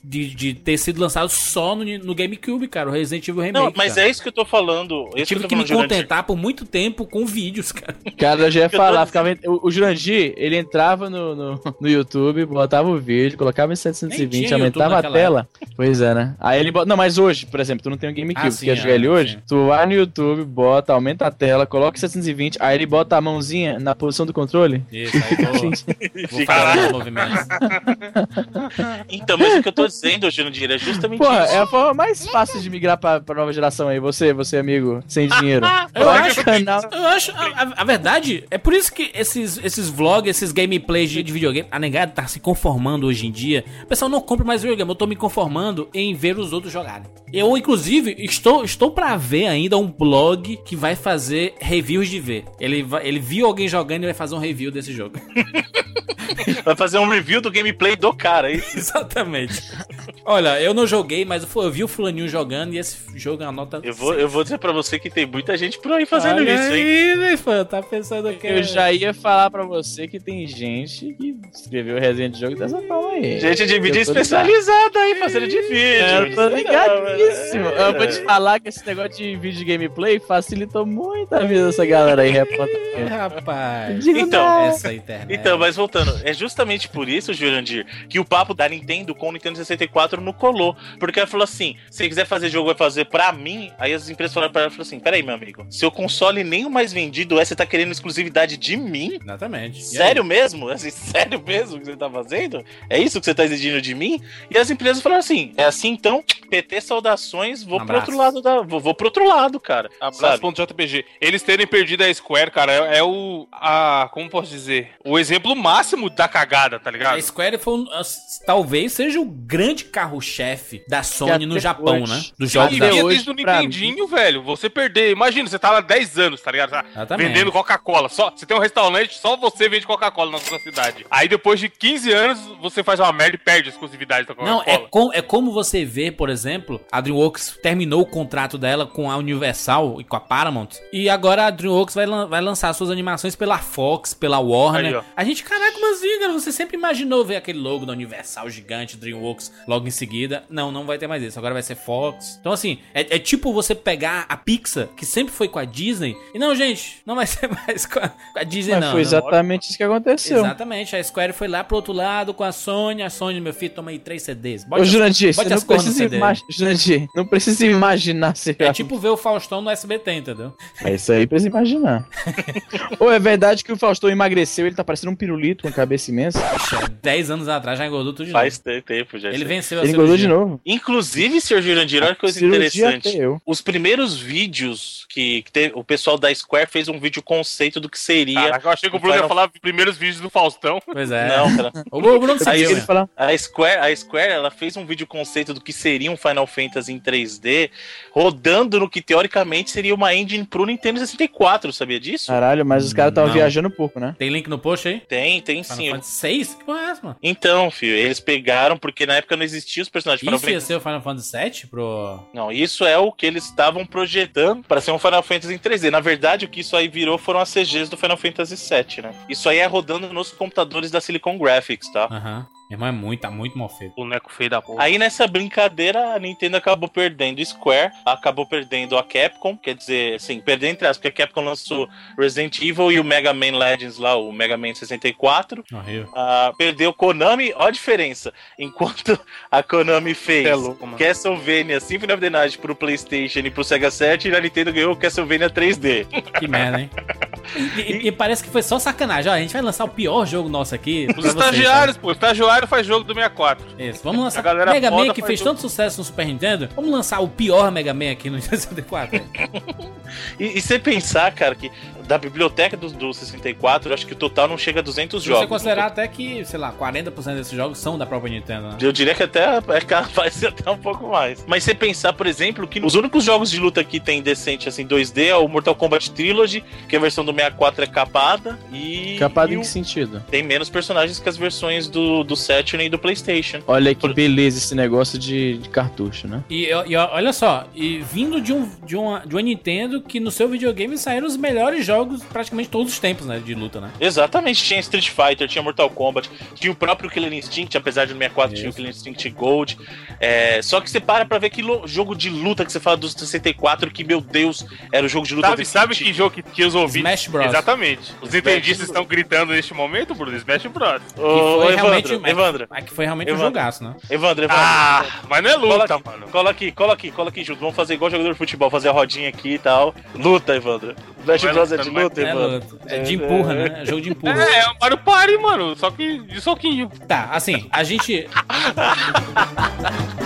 de, de ter sido lançado só no, no GameCube, cara. O Resident Evil Remake. Não, mas cara. é isso que eu tô falando. Eu tive eu tô que me contentar por muito tempo com vídeos, cara. Cara, eu já ia falar, ficava, o, o Jurandir, ele entrava no, no, no YouTube, botava o vídeo, colocava em Nem 720, tinha YouTube aumentava a tela. Pois é, né? Aí ele bota. Não, mas hoje, por exemplo, tu não tem um GameCube, Ah, sim, quer jogar é, ele hoje? sim. Tu vai no YouTube, bota, aumenta a tela, coloca em 720, aí ele bota a mãozinha na posição do controle. Isso, aí vou, vou movimentos. Então, mas o que eu tô dizendo, Jurandir, é justamente Porra, isso. é a forma mais fácil de migrar pra, pra nova geração aí. Você, você, amigo, sem dinheiro. Eu acho- canal. Eu acho, a, a- a verdade, é por isso que esses, esses vlogs, esses gameplays de, de videogame, a negada tá se conformando hoje em dia. O pessoal não compra mais videogame, eu tô me conformando em ver os outros jogarem. Eu, inclusive, estou, estou pra ver ainda um blog que vai fazer reviews de ver. Ele, vai- ele viu alguém jogando e vai fazer um review desse jogo. Vai fazer um review do gameplay do cara, é isso. Exatamente. Olha, eu não joguei, mas eu, eu vi o fulaninho jogando e esse jogo é uma nota... Eu vou, eu vou dizer pra você que tem muita gente por aí fazendo Olha isso, hein? aí, né, fã? Tá pensando que... Eu já ia falar pra você que tem gente que escreveu resenha de jogo dessa forma aí. Gente de mídia especializada aí, fazendo de vídeo. É, eu tô ligadíssimo. É. Eu vou te falar que esse negócio de vídeo de gameplay facilitou muito a vida dessa galera aí. Rapaz... Digo Então, nada. Essa internet. Então, mas voltando, é justamente por isso, Jurandir, que o papo da Nintendo com o Nintendo 64 não colou. Porque ela falou assim: se quiser fazer jogo, vai fazer pra mim. Aí as empresas falaram pra ela falaram assim: peraí, meu amigo, seu console nem o mais vendido é, você tá querendo exclusividade de mim? Exatamente. E aí? Sério mesmo? Assim, sério mesmo que você tá fazendo? É isso que você tá exigindo de mim? E as empresas falaram assim: é assim então, PT saudações, vou Um pro outro lado da. Vou, vou pro outro lado, cara. Abraço sabe? ponto JPG. Eles terem perdido a Square, cara, é, é o. A, como posso dizer? O exemplo máximo da cagada, tá A ligado? Square foi um- talvez seja o grande carro-chefe da Sony no Japão, hoje- né? Dos jogos da hoje, desde o Nintendinho, velho. Você perder. Imagina, você tá lá 10 anos, tá ligado? Tá vendendo Coca-Cola. Só, você tem um restaurante, só você vende Coca-Cola na sua cidade. Aí depois de 15 anos, você faz uma merda e perde a exclusividade da Não, Coca-Cola. é, com- é como você vê, por exemplo, a DreamWorks terminou o contrato dela com a Universal e com a Paramount. E agora a DreamWorks vai, lan- vai lançar suas animações pela Fox, pela Warner. Aí, a gente, caraca, assim, cara? Você sempre imaginou ver aquele logo da Universal gigante, DreamWorks, logo em seguida. Não, não vai ter mais isso. Agora vai ser Fox. Então, assim, é, é tipo você pegar a Pixar, que sempre foi com a Disney, e não, gente, não vai ser mais com a, com a Disney, Mas não. foi não. exatamente isso que aconteceu. Exatamente, a Square foi lá pro outro lado com a Sony. A Sony, meu filho, toma aí três CDs. Bote Ô, as- Jurandir, você as não precisa, Jurandir, não precisa imaginar É tipo ver o Faustão no SBT, entendeu? É isso aí, precisa imaginar. Ou é verdade que o Faustão emagreceu, ele tá parecendo um pirulito com a cabeça imensa. Poxa, Dez anos atrás já engordou tudo de Faz novo. tempo já. Ele aí. venceu a Ele engordou de novo. Inclusive, senhor Jurandir, olha que coisa interessante. Os primeiros vídeos que, que teve- o pessoal da Square fez um vídeo conceito do que seria. Caraca, eu achei que o Bruno ia falar os primeiros vídeos do Faustão. Pois é. Não, cara. O Bruno conseguiu, ele né? falar, A Square, a Square, ela fez um vídeo conceito do que seria um Final Fantasy em 3D, rodando no que teoricamente seria uma engine pro Nintendo 64, sabia disso? caralho, mas os caras estavam viajando um pouco, né? Tem link no post aí? Tem, tem Final sim. Fantasy 6? Que porra é essa, mano? Então, filho, eles pegaram, porque na época não existiam os personagens de Final Isso ia Fantasy. ser o Final Fantasy 7 pro... Não, isso é o que eles estavam projetando para ser um Final Fantasy em 3D. Na verdade, o que isso aí virou foram as CGs do Final Fantasy VII, né? Isso aí é rodando nos computadores da Silicon Graphics, tá? Aham. Meu irmão é muito, tá muito mal feito. Boneco feio da porra. Aí nessa brincadeira, a Nintendo acabou perdendo Square, acabou perdendo a Capcom, quer dizer, assim, perdendo entre aspas, porque a Capcom lançou Resident Evil e o Mega Man Legends lá, o Mega Man 64. Horrível. Ah, perdeu Konami, ó a diferença. Enquanto a Konami fez é louco. Castlevania Symphony of the Night pro PlayStation e pro Sega 7, a Nintendo ganhou o Castlevania 3D. Que merda, hein? E, e- e parece que foi só sacanagem. Ó, a gente vai lançar o pior jogo nosso aqui. Os pra vocês, estagiários, pô. O estagiário faz jogo do 64. tá? Isso, vamos lançar. A galera Mega Man que fez jogo. tanto sucesso no Super Nintendo. Vamos lançar o pior Mega Man aqui no 64. E, e você pensar, cara, que da biblioteca do, do 64, eu acho que o total não chega a 200 Se jogos. você considerar até que, sei lá, 40% desses jogos são da própria Nintendo, né? Eu diria que até é capaz de ser até um pouco mais. Mas você pensar, por exemplo, que os únicos jogos de luta que tem decente assim 2D é o Mortal Kombat Trilogy, que a versão do 64 é capada e Capado e em o- que sentido? tem menos personagens que as versões do, do Saturn e do PlayStation. Olha que beleza esse negócio de, de cartucho, né? E, e olha só, e vindo de, um, de, uma, de uma Nintendo que no seu videogame saíram os melhores jogos praticamente todos os tempos, né? De luta, né? Exatamente, tinha Street Fighter, tinha Mortal Kombat, tinha o próprio Killer Instinct, apesar de no 64 tinha o Isso. Killer Instinct Gold. É, só que você para pra ver que jogo de luta que você fala dos 64, que meu Deus, era o jogo de luta Sabe, sabe que jogo que, que os ouvintes. Smash Bros. Exatamente. Os nintendistas estão gritando neste momento, Bruno. Smash Bros. Que Ô, foi Evandro, realmente, Evandro, é que foi realmente um Evandro. jogaço, né? Evandro, Evandro. Ah, mas não é Cola luta, aqui, mano. cola aqui, cola aqui, cola aqui junto. Vamos fazer igual jogador de futebol, fazer a rodinha aqui e tal. Luta, Evandro. Vai Bros é de vai- luta, É, Evandro. luta. é de empurra, né? É jogo de empurra. É, é um Mario Party, mano. Só que de soquinho. Tá, assim, a gente.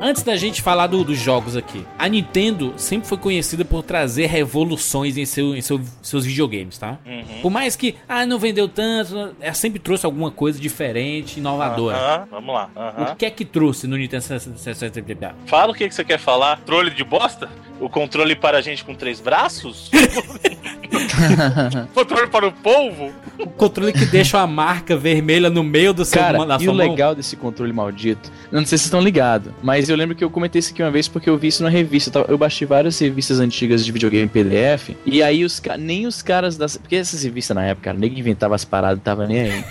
Antes da gente falar do- dos jogos aqui, a Nintendo sempre foi conhecida por trazer revoluções em, seu, em seu- seus videogames, tá? Uhum. Por mais que, ah, não vendeu tanto, ela sempre trouxe alguma coisa diferente, inovadora. Aham, Vamos lá. O que é que trouxe no Nintendo 60? Fala o que, que você quer falar. Trolle de bosta? O controle para a gente com três braços? Controle para o polvo? O controle que deixa a marca vermelha no meio do seu Cara, da e sua o mão. legal desse controle maldito, eu não sei se vocês estão ligados, mas eu lembro que eu comentei isso aqui uma vez porque eu vi isso na revista. Eu tava- Eu baixei várias revistas antigas de videogame em PDF, e aí os nem os caras das. Porque essas revistas na época, cara, nem inventava as paradas, tava nem aí.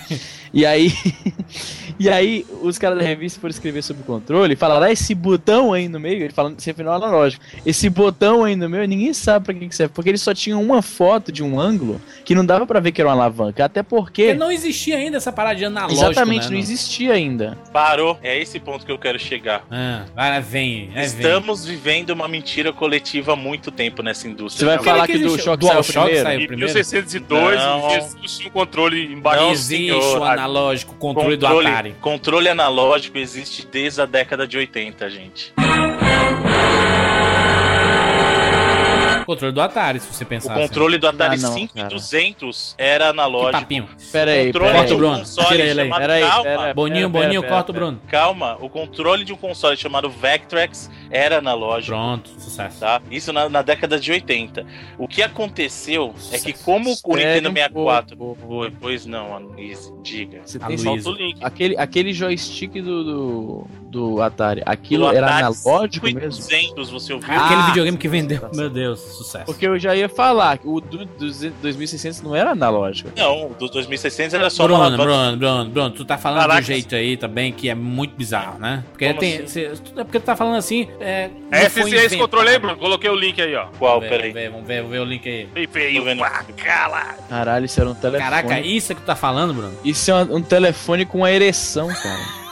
E aí. e aí, os caras da revista foram escrever sobre o controle e falaram: ah, esse botão aí no meio, ele falando sempre no analógico, esse botão aí no meio, ninguém sabe pra que que serve, porque ele só tinha uma foto de um ângulo que não dava pra ver que era uma alavanca, até porque. Porque não existia ainda essa parada de analógico, Exatamente, né, não existia ainda. Parou. É esse ponto que eu quero chegar. Ah, vai, vem, é, vem. Estamos vivendo uma mentira coletiva há muito tempo nessa Você indústria. vai Não, falar que que do Shock Dual saiu Shock primeiro? saiu Em primeiro? 1602, Não. Jesus tinha um controle embaixo. Não Não, existe senhor. o analógico, o controle, do controle, Atari. controle analógico existe desde a década de 80, gente. Controle do Atari, se você O pensar controle do Atari Ah, não, 5200 era assim. Que analógico. papinho. Pera aí, controle pera Corta de o um Bruno. Tira ele aí. Pera aí, calma, pera- Boninho, pera- Boninho, pera- corta o Bruno. calma. O controle de um console chamado Vectrex era analógico. Pronto, sucesso. Tá? Isso na, na década de 80. O que aconteceu é que, como o Nintendo um 64. pouco. Foi, pois não, Aloysio, diga. Você tem. Solta o link. aquele, aquele joystick do, do, do Atari, aquilo era Atari analógico mesmo? 5200, você ouviu? Ah, Aquele Ah, videogame que vendeu. tá Meu Deus, sucesso. Porque eu já ia falar, que o do, do 2600 não era analógico. Não, do 2600 era só Bruno, uma. Bruno, Bruno, Bruno, tu tá falando Caraca. de um jeito aí também que é muito bizarro, né? Porque Como tem. assim? cê- é porque tu tá falando assim. É, É foi esse, controle aí, Bruno. Coloquei o link aí, ó. Qual? Vamos ver, Peraí. vamos ver, vamos ver, o link aí. Feio. vendo. Caralho, isso era um telefone. Caraca, isso é que tu tá falando, Bruno? Isso é um, um telefone com uma ereção, cara.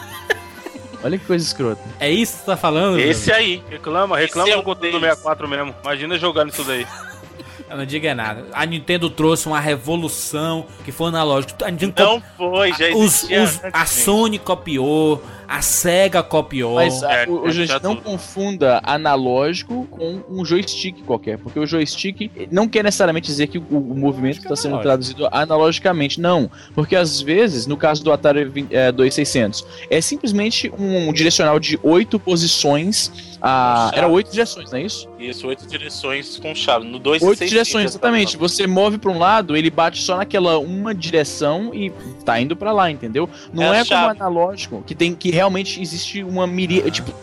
Olha que coisa escrota. É isso que tu tá falando? Esse aí. Reclama, reclama Esse é do um controle do deles. 64 mesmo. Imagina jogando isso daí. Eu não diga nada. A Nintendo trouxe uma revolução que foi analógico. A Nintendo Não foi, já os, existia. os- antes, a. Sony copiou, a Sega copiou. Mas a- é, o, o é, gente já não confunda analógico com um joystick qualquer, porque o joystick não quer necessariamente dizer que o, o movimento está sendo analógico. traduzido analogicamente, não. Porque às vezes, no caso do Atari 20, é, 2600, é simplesmente um direcional de oito posições. A, era oito direções, não é isso? Isso, oito direções com chave. No 2 Oito direções, exatamente. Você move para um lado, ele bate só naquela uma direção e tá indo para lá, entendeu? Não É é, como analógico, que tem que realmente existe uma miríade, tipo,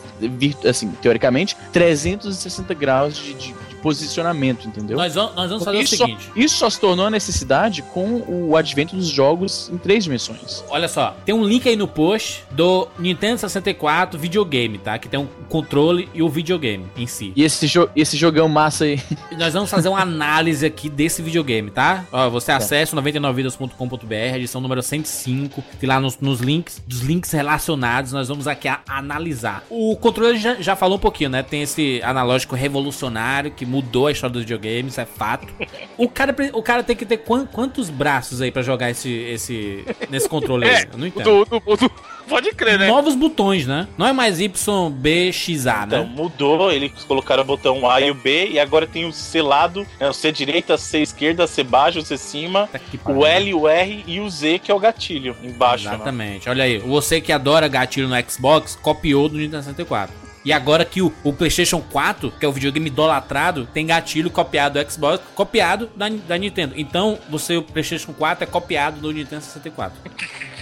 assim, teoricamente, 360 graus de- de posicionamento, entendeu? Nós vamos, nós vamos fazer isso, o seguinte. Isso só se tornou a necessidade com o advento dos jogos em três dimensões. Olha só, tem um link aí no post do Nintendo 64 videogame, tá? Que tem um controle e o videogame em si. E esse, jo esse jogão massa aí. E nós vamos fazer uma análise aqui desse videogame, tá? Ó, você acessa o 99vidas.com.br, edição número 105, tem lá nos, nos links, dos links relacionados, nós vamos aqui a- analisar. O controle já, já falou um pouquinho, né? Tem esse analógico revolucionário que mudou a história dos videogames, é fato. O cara, o cara tem que ter quan- quantos braços aí pra jogar esse, esse nesse controle aí? É, Eu não entendo. do, do- Pode crer, né? Novos botões, né? Não é mais Y, B, X, A, Então, né? mudou, eles colocaram o botão A e o B, e agora tem o C lado, né, o C direita, C esquerda, C baixo, C cima, Tá o. L, o R e o Z, que é o gatilho, embaixo. né? Exatamente. Olha aí, você que adora gatilho no Xbox, copiou do Nintendo 64. E agora que o, o PlayStation 4, que é o videogame idolatrado, tem gatilho copiado do Xbox, copiado da, da Nintendo. Então, você, o PlayStation 4 é copiado do Nintendo 64.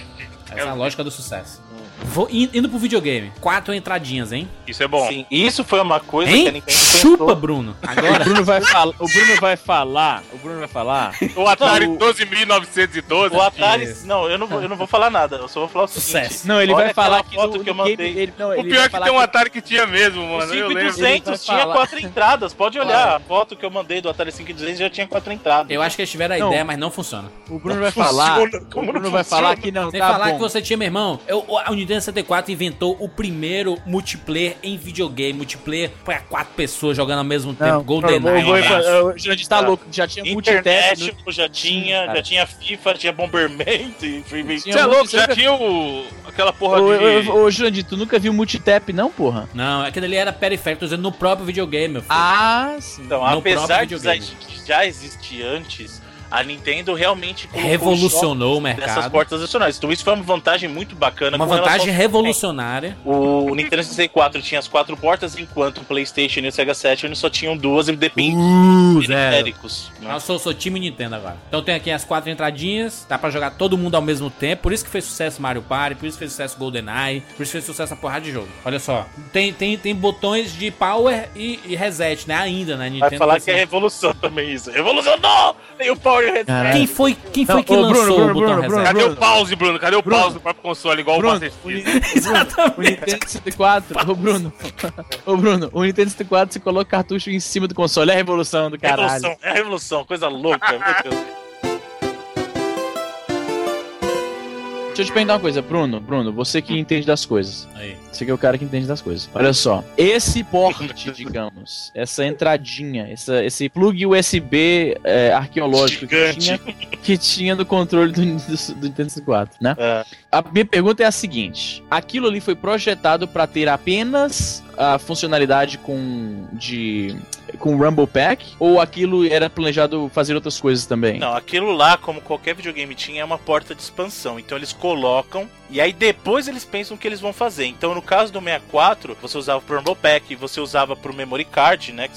Essa é a lógica do sucesso. Vou, in- indo pro videogame. Quatro entradinhas, hein? Isso é bom. Sim, isso foi uma coisa que a Hein? Nintendo Chupa, pensou. Bruno. O Agora. Bruno vai falar. O Bruno vai falar. O Bruno vai falar. O Atari Não, o- 12.912. O Atari. Isso. Não, eu não, vou, eu não vou falar nada, eu só vou falar o seguinte. Sucesso. Não, ele Olha vai falar que foto no- que eu no game- mandei. ele- não, O pior é que tem um Atari que tinha mesmo, O mano. Lembro. 5200 Ele vai tinha falar. quatro entradas, pode olhar. A foto que eu mandei do Atari 5200 já tinha quatro entradas. Eu acho que eles tiveram a Não. ideia, mas não funciona. O Bruno vai Funciona, falar. O como não Bruno vai falar que não Sem tá falar bom. que você tinha, meu irmão, eu, o o Nintendo 64 inventou o primeiro multiplayer em videogame, multiplayer pra quatro pessoas jogando ao mesmo tempo, Não, GoldenEye. um O Jurandir tá louco. Já tinha multitap. Internet já tinha, cara. já tinha FIFA, tinha Bomberman, Você é louco? Já tinha o... aquela porra Ô, de... ô, ô, Jurandir, tu nunca viu multitap, não, porra? Não, aquele ali era periférico, tô dizendo no próprio videogame, meu filho. Ah, sim. Então, No apesar de já- já existir antes, a Nintendo realmente Revolucionou o jogos dessas mercado. portas adicionais. Então isso foi uma vantagem muito bacana. Uma vantagem revolucionária. O Nintendo 64 tinha as quatro portas, enquanto o PlayStation e o Sega Saturn só tinham duas e dependiam Uh, periféricos. né? Eu sou, sou time Nintendo agora. Então tem aqui as quatro entradinhas, dá pra jogar todo mundo ao mesmo tempo. Por isso que fez sucesso Mario Party, por isso que fez sucesso GoldenEye, por isso que fez sucesso a porrada de jogo. Olha só, tem, tem, tem botões de power e, e reset, né? Ainda, né? Nintendo Vai falar que é revolução também isso. Revolucionou! Tem o Power Caralho. Quem foi, quem foi Não, que ô, lançou Bruno, o Bruno, botão Bruno, reset? Bruno, Cadê Bruno. o pause, Bruno? Cadê o Bruno. pause do próprio console? Igual Bruno, o Master. Ni- o Nintendo 64, ô Bruno, ô Bruno, o Nintendo 64 você coloca cartucho em cima do console, é a revolução do caralho. Revolução, é a revolução, coisa louca, meu Deus. Deixa eu te perguntar uma coisa, Bruno, Bruno, você que entende das coisas. Aí. Você que é o cara que entende das coisas. Olha só, esse porte, digamos, essa entradinha, essa, esse plug USB é, arqueológico que tinha, que tinha no controle do, do, do Nintendo 64, né? É. A minha pergunta é a seguinte: aquilo ali foi projetado para ter apenas a funcionalidade com de com Rumble Pack ou aquilo era planejado fazer outras coisas também? Não, aquilo lá, como qualquer videogame tinha, é uma porta de expansão. Então eles colocam e aí depois eles pensam o que eles vão fazer. Então no caso do 64, você usava pro Rumble Pack, você usava pro Memory Card, né?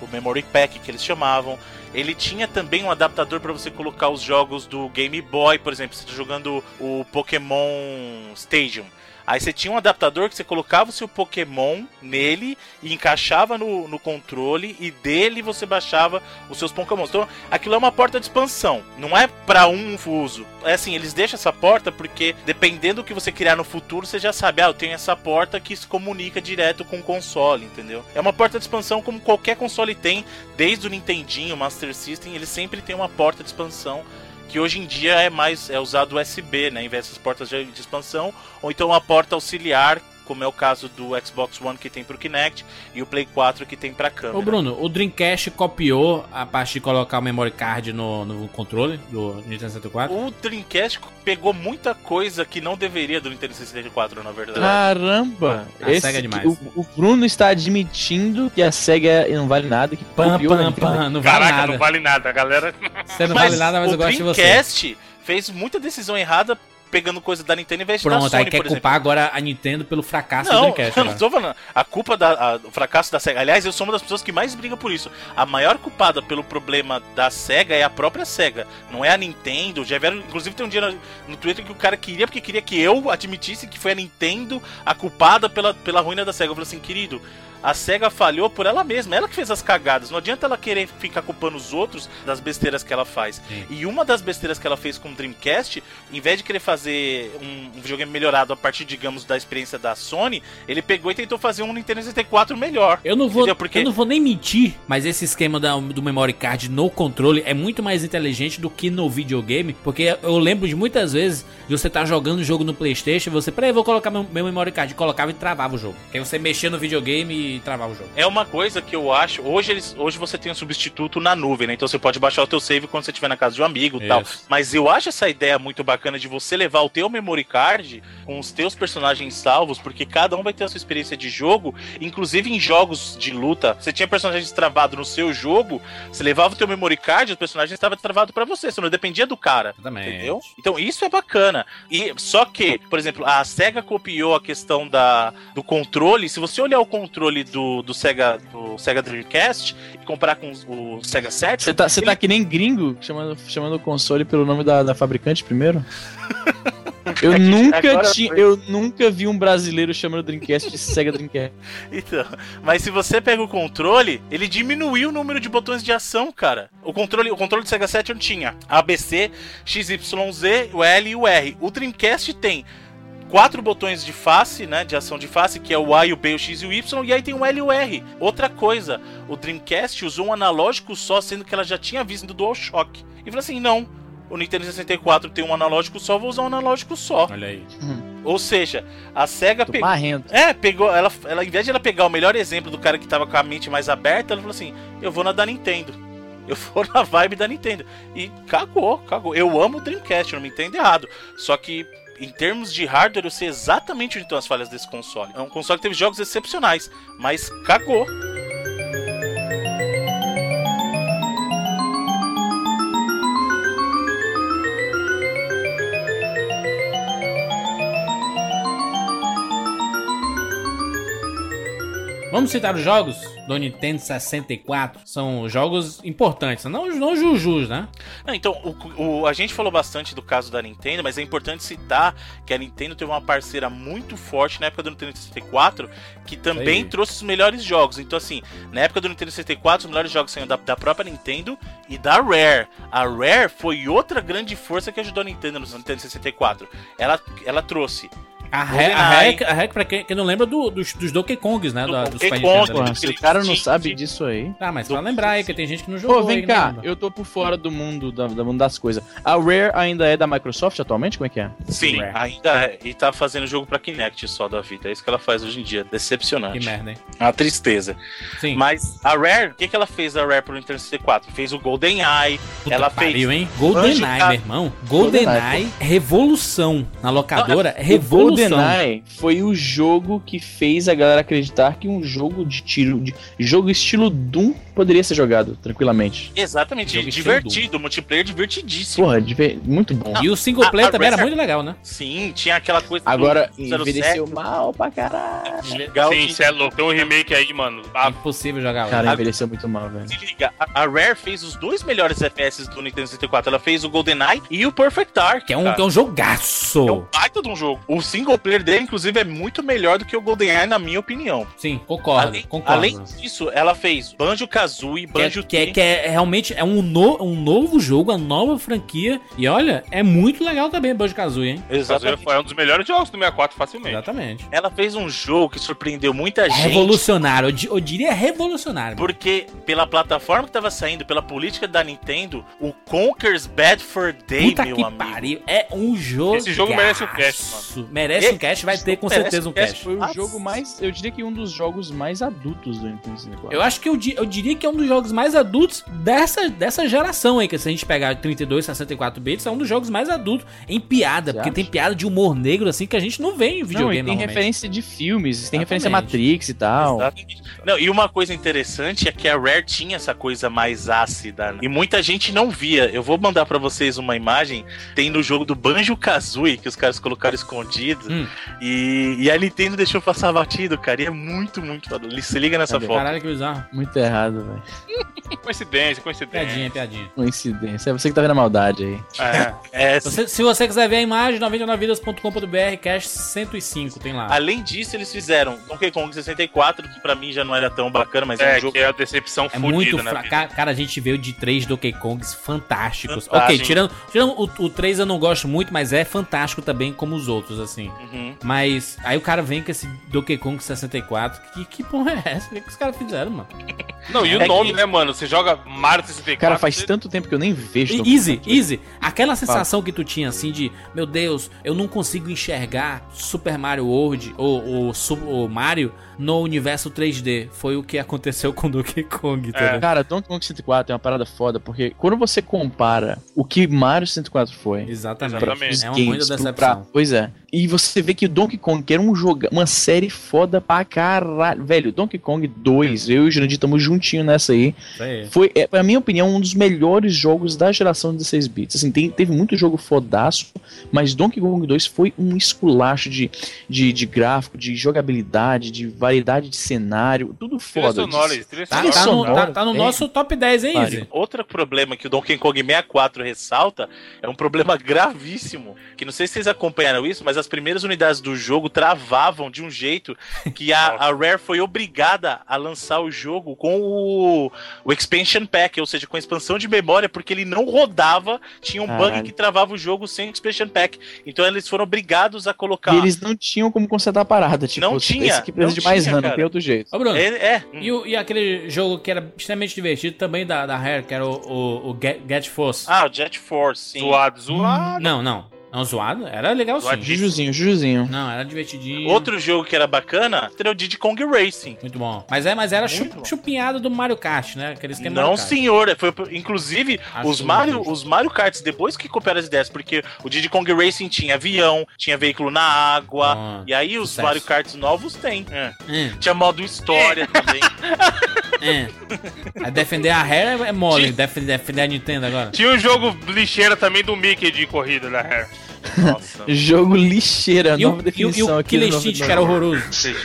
O Memory Pack que eles chamavam. Ele tinha também um adaptador para você colocar os jogos do Game Boy, por exemplo, você tá jogando o Pokémon Stadium. Aí você tinha um adaptador que você colocava o seu Pokémon nele e encaixava no, no controle e dele você baixava os seus Pokémon. Então aquilo é uma porta de expansão, não é para um uso. É assim, eles deixam essa porta porque dependendo do que você criar no futuro, você já sabe, ah, eu tenho essa porta que se comunica direto com o console, entendeu? É uma porta de expansão como qualquer console tem, desde o Nintendinho, Master System, ele sempre tem uma porta de expansão que hoje em dia é mais é usado USB, né, em vez portas de, de expansão, ou então uma porta auxiliar, como é o caso do Xbox One que tem pro Kinect e o Play 4 que tem pra câmera. Ô Bruno, o Dreamcast copiou a parte de colocar o memory card no, no controle do Nintendo 64? O Dreamcast pegou muita coisa que não deveria do Nintendo 64, na verdade. Caramba! A SEGA é demais. O, o Bruno está admitindo que a SEGA não vale nada, que Pam, copiou a pam, pam, não vale Caraca, nada. não vale nada, galera. Você não vale nada, mas o eu gosto de você. Dreamcast fez muita decisão errada pegando coisa da Nintendo em vez de da Pronto, Sony, aí quer por exemplo. culpar agora a Nintendo pelo fracasso do Não, Dreamcast. eu agora. não tô falando. A culpa da, do fracasso da SEGA. Aliás, eu sou uma das pessoas que mais briga por isso. A maior culpada pelo problema da SEGA é a própria SEGA. Não é a Nintendo. Já vieram, inclusive tem um dia no, no Twitter que o cara queria, porque queria que eu admitisse que foi a Nintendo a culpada pela, pela ruína da SEGA. Eu falei assim, querido, a SEGA falhou por ela mesma, ela que fez as cagadas. Não adianta ela querer ficar culpando os outros das besteiras que ela faz. Sim. E uma das besteiras que ela fez com o Dreamcast, em vez de querer fazer um, um videogame melhorado a partir, digamos, da experiência da Sony, ele pegou e tentou fazer um Nintendo 64 melhor. Eu não vou? Porque- eu não vou nem mentir, mas esse esquema da- do memory card no controle é muito mais inteligente do que no videogame, porque eu lembro de muitas vezes de você estar jogando o jogo no PlayStation e você, peraí, vou colocar meu, meu memory card, colocava e travava o jogo. Aí você mexia no videogame e travava o jogo. É uma coisa que eu acho. Hoje, eles, hoje você tem um substituto na nuvem, né? Então você pode baixar o teu save quando você estiver na casa de um amigo e tal. Mas eu acho essa ideia muito bacana de você levar o teu memory card com os teus personagens salvos, porque cada um vai ter a sua experiência de jogo, inclusive em jogos de luta. Você tinha personagens travados no seu jogo, você levava o teu memory card, o personagem estava travado pra você, você não dependia do cara. Exatamente. Entendeu? Então isso é bacana. E só que, por exemplo, a Sega copiou a questão da, do controle. Se você olhar o controle do, do Sega do Sega Dreamcast e comparar com o Sega Saturn, Você tá, você tá que nem gringo chamando, chamando o console pelo nome da, da fabricante primeiro? Eu nunca, Agora tinha, foi. eu nunca vi um brasileiro chamando o Dreamcast de Sega Dreamcast. Então, mas se você pega o controle, ele diminuiu o número de botões de ação, cara. O controle, o controle do Sega Saturn tinha ABC, XYZ, o L e o R. O Dreamcast tem quatro botões de face, né, de ação de face, que é o A, o B, o X e o Y, e aí tem o L e o R. Outra coisa, o Dreamcast usou um analógico só, sendo que ela já tinha visto do DualShock. E falou assim, não, o Nintendo 64 tem um analógico só, vou usar um analógico só. Olha aí. Ou seja, a SEGA pegou... É, pegou. Ela, ela, ao invés de ela pegar o melhor exemplo do cara que tava com a mente mais aberta, ela falou assim: eu vou na da Nintendo. Eu vou na vibe da Nintendo. E cagou, cagou. Eu amo o Dreamcast, não me entendo errado. Só que. Em termos de hardware, eu sei exatamente onde estão as falhas desse console. É um console que teve jogos excepcionais, mas cagou. Vamos citar os jogos do Nintendo 64. São jogos importantes, não, não jujus, né? Não, então, o, o- a gente falou bastante do caso da Nintendo, mas é importante citar que a Nintendo teve uma parceira muito forte na época do Nintendo 64, que também aí. trouxe os melhores jogos. Então, assim, na época do Nintendo 64, os melhores jogos saíram da, da própria Nintendo e da Rare. A Rare foi outra grande força que ajudou a Nintendo no Nintendo 64. Ela, ela trouxe A Rare, a Rare, a Rare pra quem, quem não lembra do- dos, dos Donkey Kongs, né? Do Da- dos Donkey Kong, Nintendo, né? Se o cara não sabe disso aí. Ah, mas Do- pra lembrar aí, que tem gente que não jogou. Pô, vem aí, cá, lembra. eu tô por fora do mundo, da, da mundo das coisas. A Rare ainda é da Microsoft atualmente? Como é que é? Sim, Rare. ainda é. E tá fazendo jogo pra Kinect só da vida. É isso que ela faz hoje em dia. Decepcionante. Que merda, hein? Uma tristeza. Sim. Mas a Rare, o que, que ela fez a Rare pro Nintendo 64? Fez o Golden Eye, Puta ela pariu, fez. hein? GoldenEye, Anjo- meu irmão. GoldenEye, revolução. Na locadora, revolução. GoldenEye foi o jogo que fez a galera acreditar que um jogo de tiro, de jogo estilo Doom poderia ser jogado tranquilamente. Exatamente, Jogo divertido, multiplayer divertidíssimo. Porra, diver- muito bom. E o single player A- a também era muito legal, né? Sim, tinha aquela coisa. Agora, do 07. envelheceu mal pra caralho. Legal Sim, de- cê é louco. Tem um remake aí, mano. Ah, Impossível jogar lá. Cara, A- envelheceu muito mal, velho. Se liga, a a Rare fez os dois melhores FPS do Nintendo 64. Ela fez o GoldenEye e o Perfect Dark. Que é um, cara. que é um jogaço. É um baita de um jogo. O single player dele, inclusive, é muito melhor do que o GoldenEye, na minha opinião. Sim, concordo, Além, concordo. além disso, ela fez Banjo-Kazooie, que, é, Banjo que, é, que é realmente é um, no- um novo jogo, uma nova franquia. E olha, é muito legal também Banjo Kazooie, hein? Exatamente. foi um dos melhores jogos do 64, facilmente. Exatamente. Ela fez um jogo que surpreendeu muita gente. Revolucionário, eu, di- eu diria revolucionário. Porque pela plataforma que tava saindo, pela política da Nintendo, o Conker's Bad for Day, Puta meu que amigo. pariu. É um jogo. Esse jogo merece um cast, Merece um E- cast, vai ter com merece certeza um um cast. Foi o jogo mais. Eu diria que um dos jogos mais adultos do Nintendo 64. Eu acho que eu, eu diria que é um dos jogos mais adultos dessa, dessa geração aí, que se a gente pegar 32, 64 bits, é um dos jogos mais adultos em piada, Você porque acha? tem piada de humor negro assim que a gente não vê em Não, videogame e tem referência de filmes, tem Exatamente. referência a Matrix e tal. Exatamente. Não, e uma coisa interessante é que a Rare tinha essa coisa mais ácida. né? E muita gente não via. Eu vou mandar pra vocês uma imagem. Tem no jogo do Banjo Kazooie, que os caras colocaram escondido. Hum. E, e a Nintendo deixou passar batido, cara. E é muito, muito foda. Se liga nessa Cadê? foto. Caralho, que bizarro. Muito errado, velho. Coincidência, coincidência. Piadinha, piadinha. Coincidência. É você que tá vendo a maldade aí. É. É, Você- se você quiser ver a imagem, 99vidas.com.br, cash 105, tem lá. Além disso, eles fizeram Donkey Kong 64, que pra mim já não era tão bacana, mas é, É, um jogo que é a decepção É fodida, muito né? Cara, cara, a gente veio de três Donkey Kongs fantásticos. Fantástico. Ok, tirando, tirando o, o 3 eu não gosto muito, mas é fantástico também como os outros, assim. Uhum. Mas aí o cara vem com esse Donkey Kong 64. Que, que porra é essa? O que, que os caras fizeram, mano? Não, e o É nome, que- né, mano? Você joga Mario 64. Cara, faz você- tanto tempo que eu nem vejo. E- Donkey Easy, Kong. easy. Aquela sensação que tu tinha assim de, meu Deus, eu não consigo enxergar Super Mario World ou, ou, ou Mario no universo 3D. Foi o que aconteceu com Donkey Kong, tá É. ligado? Cara, Donkey Kong 64 é uma parada foda, porque quando você compara o que Mario 64 foi Exatamente. Exatamente. É uma muita decepção. pra- pois é. E você vê que o Donkey Kong, que era um jogo, uma série foda pra caralho. Velho, Donkey Kong 2, eu e o Jurandir estamos juntinho nessa aí. Aí. Foi, é, pra minha opinião, um dos melhores jogos da geração 16 bits. Assim, tem- teve muito jogo fodaço, mas Donkey Kong 2 foi um esculacho de, de, de gráfico, de jogabilidade, de variedade de cenário, tudo Trilha foda. sonora, trilha Tá, Trilha tá no, tá- tá no é. nosso top 10, hein. Easy? Outro problema que o Donkey Kong 64 ressalta é um problema gravíssimo. Que não sei se vocês acompanharam isso, mas as primeiras unidades do jogo travavam de um jeito que a, a Rare foi obrigada a lançar o jogo com o, o Expansion Pack, ou seja, com a expansão de memória, porque ele não rodava, tinha um bug Caralho. que travava o jogo sem o Expansion Pack. Então eles foram obrigados a colocar. E eles não tinham como consertar a parada. Tipo, Não esse tinha, aqui precisa não de mais não cara. tem outro jeito. Ô, Bruno, É, é. e, o- e aquele jogo que era extremamente divertido também da, da Rare, que era o, o, o Get, Get Force? Ah, o Jet Force, sim. Zoado, zoado. Não, não. Não, zoado? Era legal sim. Jujuzinho, Jujuzinho. Não, era divertidinho. Outro jogo que era bacana era o Diddy Kong Racing. Muito bom. Mas, é, mas era Muito chu- bom. chupinhado do Mario Kart, né? Aquele esquema Não, senhor. Foi, inclusive, Acho os Mario, os Mario Karts, depois que copiaram as ideias, porque o Diddy Kong Racing tinha avião, tinha veículo na água, Ah, e aí os sucesso. Mario Karts novos tem. É. É, Tinha modo história também. é. Aí defender a Rare é mole. Defender, defender a Nintendo agora. Tinha um jogo lixeira também do Mickey de corrida da Rare. Nossa. Jogo lixeira, E o, nova e o, e definição o aqui. Killer no Instinct, que era horroroso.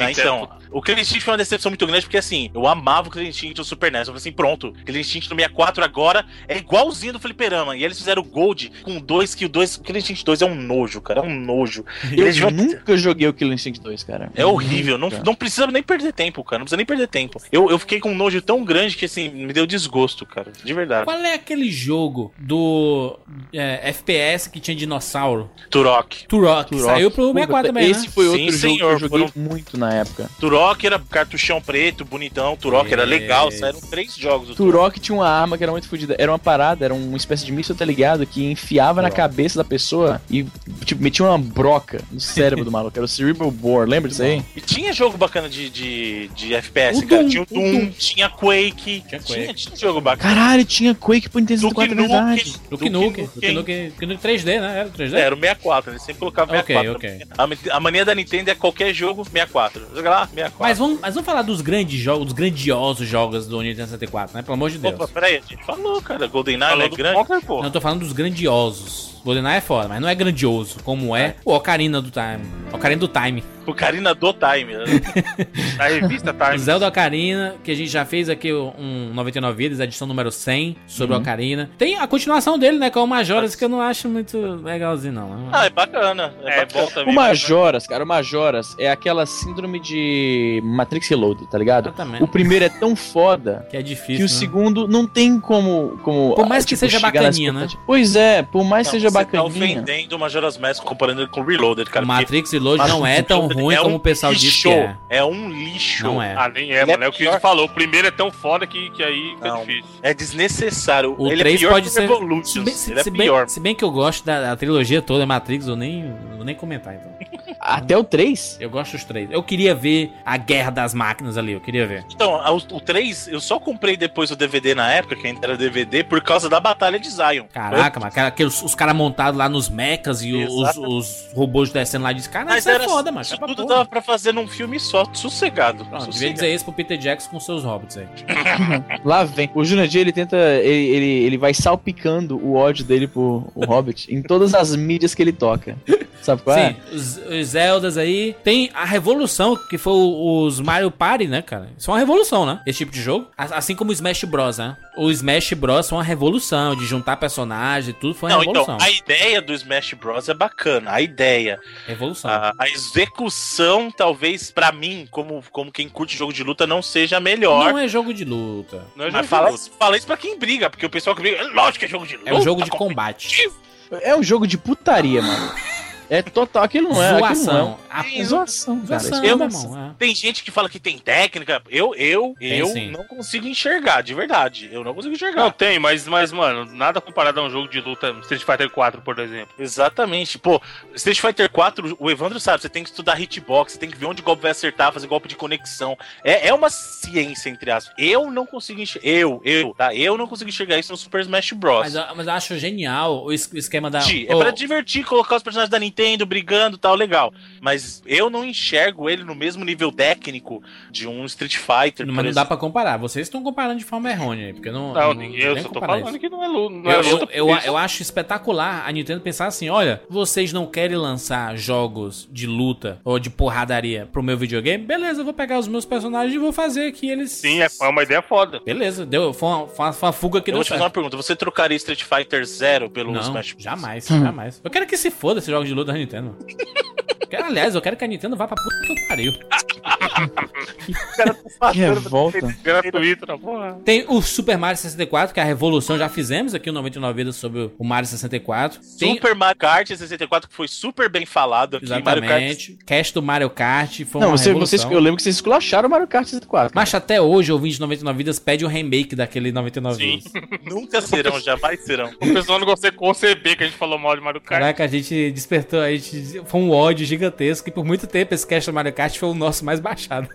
Então, o Killer Instinct foi uma decepção muito grande, porque assim, eu amava o Killer Instinct do Super NES. Eu falei assim, pronto, Killer Instinct no 64 agora é igualzinho do Fliperama. E eles fizeram o Gold com dois, que o 2, o Instinct 2 é um nojo, cara, é um nojo. Eu Eles nunca joguei o Killer Instinct 2, cara. É horrível, não, não precisa nem perder tempo, cara. Não precisa nem perder tempo. Eu, eu fiquei com um nojo tão grande que, assim, me deu desgosto, cara. De verdade. Qual é aquele jogo do é, FPS que tinha dinossauro? Turok. Turok. Turok. Saiu pro Puta, 64 também, Esse né? foi Sim, outro jogo senhor, que eu joguei foram- muito na época. Turok era cartuchão preto, bonitão. Turok era legal. Saíram três jogos do Turok. Turok tinha uma arma que era muito fodida. Era uma parada, era uma espécie de míssil, tá ligado? Que enfiava na Turok. cabeça da pessoa e, tipo, metia uma broca no cérebro do maluco. Era o Cerebral Bore, lembra disso aí? E tinha jogo bacana de, de, de FPS, O cara. Doom, tinha o o Doom, Doom. tinha Quake. Tinha Tinha, Quake. tinha jogo bacana. Caralho, tinha Quake pro Nintendo Duke 64, é verdade. Duke Nukem. Duke Nukem. Duke Nukem 3D, né? Era 3D? É, era o 64, ele sempre colocava Ok, 64. ok. A, a mania da Nintendo é qualquer jogo 64. Joga lá, 64. Mas vamos, mas vamos falar dos grandes jogos, dos grandiosos jogos do Nintendo 64, né? Pelo amor de Deus. Opa, peraí, a gente falou, cara. GoldenEye é grande. Conker, pô. Não, eu tô falando dos grandiosos. GoldenEye é foda, mas não é grandioso, como é o Ocarina do Time. Ocarina do Time. O Karina do Time. né? Na revista. O Zelda Ocarina, que a gente já fez aqui um 99 Vidas, edição número 100, sobre o Ocarina. Tem a continuação dele, né? Que é o Majora's, que eu não acho muito legalzinho, não. Ah, é bacana. É, É bom também. O Majoras, cara, o Majoras é aquela síndrome de Matrix Reload, tá ligado? Exatamente. O primeiro é tão foda Que é difícil. que o né? segundo não tem como. como Por mais que tipo, seja chegar nas bacaninha, né? Pois é, por mais que Não, seja você tá bacaninha. ofendendo o Majora's Mask comparando ele com o Reloaded, cara. Matrix Reload não é tão Reloaded ruim é como um o pessoal diz lixo. que é. É um lixo. Não é. Ah, nem é, Ele é mano. É o que pior. ele falou. O primeiro é tão foda que, que aí fica Não. difícil. É desnecessário. O ele 3 é pior pode ser. Se bem, se, ele é se bem- pior. se bem que eu gosto da, da trilogia toda, Matrix, eu nem, vou nem comentar então. Até o 3? Eu gosto dos três. Eu queria ver a guerra das máquinas ali, eu queria ver. Então, o, o 3, eu só comprei depois o DVD na época, que ainda era DVD, por causa da Batalha de Zion. Caraca, mas cara, aqueles, os caras montados lá nos mechas e os, os robôs descendo lá de cara, isso é era foda, mano. isso é tudo porra. dava pra fazer num filme só, sossegado. Devia sossegado. dizer isso pro Peter Jackson com seus hobbits aí. Lá vem. O Jurandir, ele tenta. Ele, ele, ele vai salpicando o ódio dele por o Hobbit em todas as mídias que ele toca. Sabe qual é? Sim, os, os Zeldas aí. Tem a revolução, que foi os Mario Party, né, cara? Isso é uma revolução, né? Esse tipo de jogo. Assim como o Smash Bros, né? O Smash Bros foi uma revolução de juntar personagens, tudo foi uma Não, então, revolução. a ideia do Smash Bros é bacana. A ideia. Revolução. A, a execução, talvez, pra mim, como, como quem curte jogo de luta, não seja a melhor. Não é jogo de luta. Não é jogo Mas de fala, luta. fala isso pra quem briga, porque o pessoal que briga, lógico que é jogo de luta. É um jogo de competitivo. combate. É um jogo de putaria, mano. É total, aquilo não é. aquilo Zoação. Não A- é. Zoação, cara. Zoação, isso é zoação. irmão. é. Tem gente que fala que tem técnica. Eu, eu, Tem eu sim. não consigo enxergar, de verdade. Eu não consigo enxergar. Não, tem, mas, mas, mano, nada comparado a um jogo de luta Street Fighter 4, por exemplo. Exatamente. Pô, Street Fighter 4, o Evandro sabe, você tem que estudar hitbox, você tem que ver onde o golpe vai acertar, fazer golpe de conexão. É, é uma ciência, entre aspas. Eu não consigo enxergar. Eu, eu, tá? Eu não consigo enxergar isso no Super Smash Bros. Mas, eu- mas eu acho genial o es- o esquema da. É Ô, pra divertir, colocar os personagens da Nintendo brigando e tal, legal. Mas eu não enxergo ele no mesmo nível técnico de um Street Fighter, Mas não dá pra comparar. Vocês estão comparando de forma erruna aí, porque eu não. Não, ninguém, eu só tô falando isso. que não é, lu- não é Eu, eu, luta. eu, isso. eu acho espetacular a Nintendo pensar assim: olha, vocês não querem lançar jogos de luta ou de porradaria pro meu videogame? Beleza, eu vou pegar os meus personagens e vou fazer que eles. Sim, é, é uma ideia foda. Beleza, deu, foi, uma, foi uma- foi uma fuga que Eu deu vou te fazer uma pergunta. Você trocaria Street Fighter Zero pelo Não, Smash Bros? jamais, jamais. Eu quero que se foda esses jogos de luta da Nintendo. Quero- aliás, eu quero que a Nintendo vá pra puta que eu pariu. Que revolta. Gratuito, na porra. Tem o Super Mario 64, que é a revolução, já fizemos aqui o 99 Vidas sobre o Mario 64. Tem, Super Mario Kart 64, que foi super bem falado aqui. Mario Kart exatamente. Cast do Mario Kart foi Não, uma você, vocês, eu lembro que vocês esculacharam o Mario Kart 64. Mas até hoje, o 99 Vidas pede o remake daquele 99 Sim. Vidas. nunca serão, jamais serão. O pessoal não consegue conceber que a gente falou mal de Mario Kart. Caraca, a gente despertou, a gente foi um ódio gigantesco e por muito tempo esse cast do Mario Kart foi o nosso mais baixado.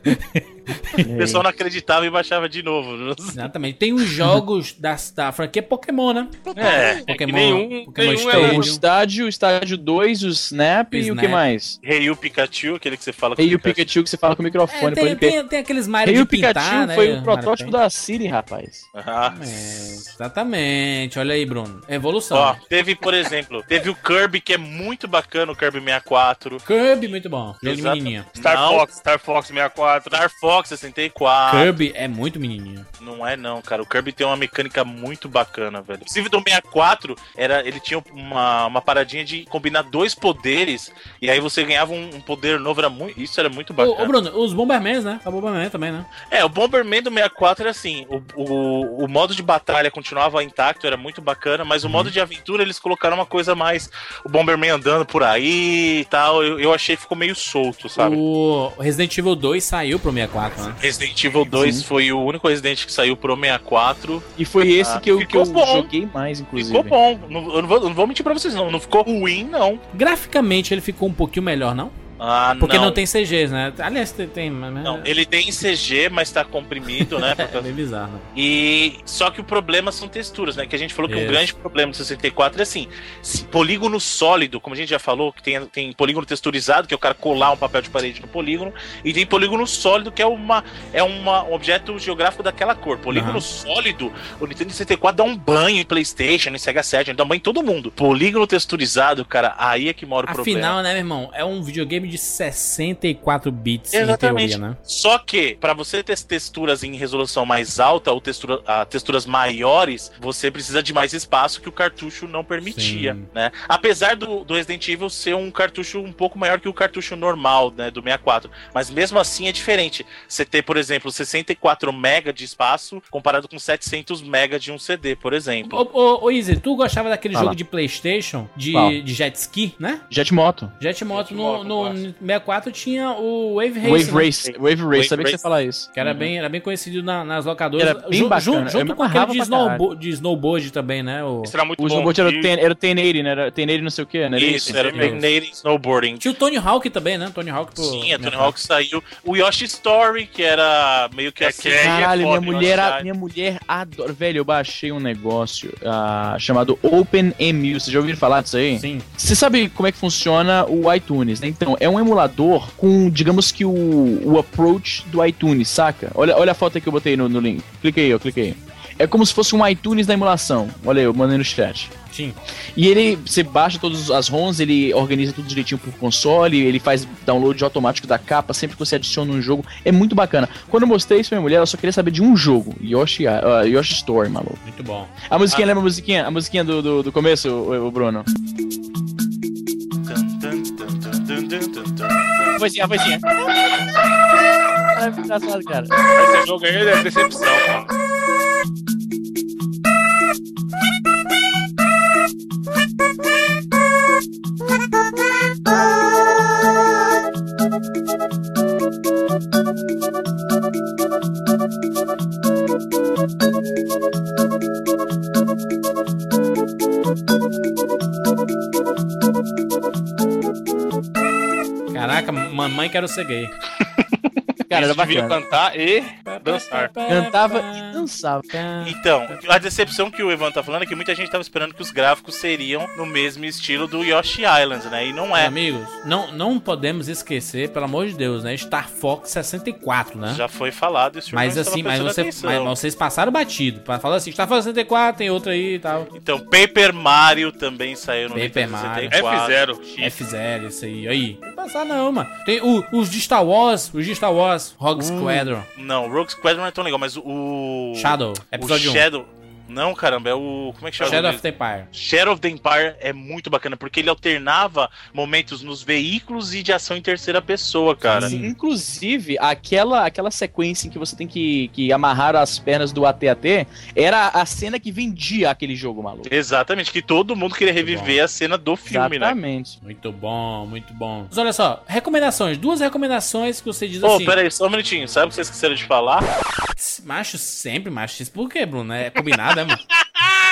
O pessoal não acreditava e baixava de novo. Exatamente. Tem os jogos da, da franquia Pokémon, né? É, Pokémon, nenhum- Pokémon nenhum é Então, o Stadium. estádio, o estádio 2, o Snap, O e o que mais? Rei Pikachu, aquele que você fala com E o Pikachu que você fala com o É, microfone, tem, pode crer. tem, tem aqueles Mario E de o Pikachu pintar, né? foi o protótipo da Siri, rapaz. Ah. É, exatamente. Olha aí, Bruno. Evolução. Ó, teve, por exemplo, teve o Kirby, que é muito bacana, o Kirby 64. Kirby, muito bom. Jogo de Exato. menininha. Star Não. Fox, Star Fox 64. Star Fox 64. Kirby é muito menininho. Não é não, cara. O Kirby tem uma mecânica muito bacana, velho. Inclusive do 64, era, ele tinha uma, uma paradinha de combinar dois poderes e aí você ganhava um, um poder novo. Era muito, isso era muito Ô, bacana. ô, Bruno, os Bombermans, né? A Bomberman também, né? É, o Bomberman do 64 era assim, o, o, o modo de batalha continuava intacto, era muito bacana, mas o modo de aventura eles colocaram uma coisa mais, o Bomberman andando por aí e tal, eu, eu achei que ficou meio solto, sabe? O Resident Evil 2 saiu pro 64, né? Resident Evil 2 foi o único Resident que saiu pro 64. E foi esse Ah, que eu, que eu bom. joguei mais, inclusive. Ficou bom. Não, eu não vou, não vou mentir pra vocês, não. Não ficou ruim, não. Graficamente ele ficou um pouquinho melhor, não? Ah, Porque não, não tem CGs, né? Aliás, tem. tem mas- Não, ele tem CG, mas tá comprimido, né? É bem bizarro. E só que o problema são texturas, né? Que a gente falou que Isso. um grande problema do 64 é assim, polígono sólido, como a gente já falou, que tem, tem polígono texturizado, que é o cara colar um papel de parede no polígono, e tem polígono sólido, que é uma é uma, um objeto geográfico daquela cor. Polígono Aham. sólido, o Nintendo 64 dá um banho em PlayStation, em Sega Saturn, dá um banho em todo mundo. Polígono texturizado, cara, aí é que mora o problema. Afinal, né, meu irmão? É um videogame de 64 bits Exatamente. em teoria, né? Só que, para você ter texturas em resolução mais alta ou textura, ah, texturas maiores, você precisa de mais espaço que o cartucho não permitia, Sim. né? Apesar do, do Resident Evil ser um cartucho um pouco maior que o cartucho normal, né, do 64. Mas mesmo assim é diferente. Você ter, por exemplo, 64 MB de espaço comparado com 700 MB de um CD, por exemplo. Ô, ô, ô Izzy, tu gostava daquele Fala. jogo de Playstation de, de jet ski, né? Jet Moto. Jet Moto no, Moto, no clássico. 64 tinha o Wave Race. Wave né? Race. Wave Race, Wave sabia que Race. você ia falar isso. Que era, bem, era bem conhecido na- nas locadoras. Era bem bacana, Junto, eu com aquele de, snowbo- de snowboard também, né? O... Isso era muito O bom. snowboard era o E- ten- era o 1080, né? Era 1080 não sei o que, né? Isso, era o mesmo. Native Snowboarding. Tinha o Tony Hawk também, né? Tony Hawk pro... Sim, a Tony Hawk saiu. O Yoshi Story, que era meio que É assim. que é- Caralho, minha foda, mulher, Yoshi minha mulher adora. Velho, eu baixei um negócio ah, chamado OpenEMU. Vocês já ouviram falar disso aí? Sim. Você sabe como é que funciona o iTunes, né? Então, é um emulador com, digamos que o, o approach do iTunes, saca? Olha, olha a foto que eu botei no, no link. Clica aí, ó, clica aí. É como se fosse um iTunes da emulação. Olha aí, eu mandei no chat. Sim. E ele, você baixa todas as ROMs, ele organiza tudo direitinho pro console, ele faz download automático da capa sempre que você adiciona um jogo. É muito bacana. Quando eu mostrei isso pra minha mulher, ela só queria saber de um jogo: Yoshi, uh, Yoshi Story, maluco. Muito bom. A musiquinha, lembra a musiquinha? A musiquinha do, do, do começo, o, o Bruno? Tum. A vozinha, a vozinha. Ai, que engraçado, cara. Esse jogo aí é decepção, mano. Caraca, mamãe quero ser gay. Cara, era bacana. cantar e dançar. Cantava e Então, a decepção que o Evan tá falando é que muita gente tava esperando que os gráficos seriam no mesmo estilo do Yoshi Island, né? E não é. Amigos, não, não podemos esquecer, pelo amor de Deus, né? Star Fox 64, né? Já foi falado isso. Mas assim, mas, você, mas, mas vocês passaram batido. Pra falar assim, Star Fox 64, tem outro aí e tal. Então, Paper Mario também saiu no Paper Nintendo Mario. 64. F0, X. F0, isso aí. Aí. Não passar não, mano. Tem o- os de Star Wars, os de Star Wars, Rogue Squadron, Não, Rogue Squadron não é tão legal, mas o. Shadow, O episódio 1. Não, caramba, é o. Como é que chama? Shadow of the Empire. Shadow of the Empire é muito bacana, porque ele alternava momentos nos veículos e de ação em terceira pessoa, cara. Sim, Inclusive, aquela, aquela sequência em que você tem que, que amarrar as pernas do AT-AT era a cena que vendia aquele jogo, maluco. Exatamente, que todo mundo queria reviver a cena do filme, né? Exatamente. Muito bom, muito bom. Mas olha só, recomendações. Duas recomendações que você diz Pô, assim. pera aí, só um minutinho. Sabe o que vocês esqueceram de falar? Macho sempre, macho. Isso por quê, Bruno? É combinado, é, mano?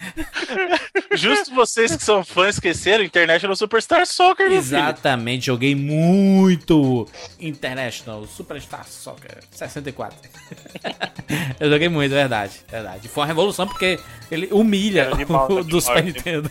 Justo vocês que são fãs esqueceram, International Superstar Soccer, meu filho. Exatamente, joguei muito International Superstar Soccer 64. Eu joguei muito, é verdade, é verdade. Foi uma revolução porque ele humilha É animal, o do Super Nintendo.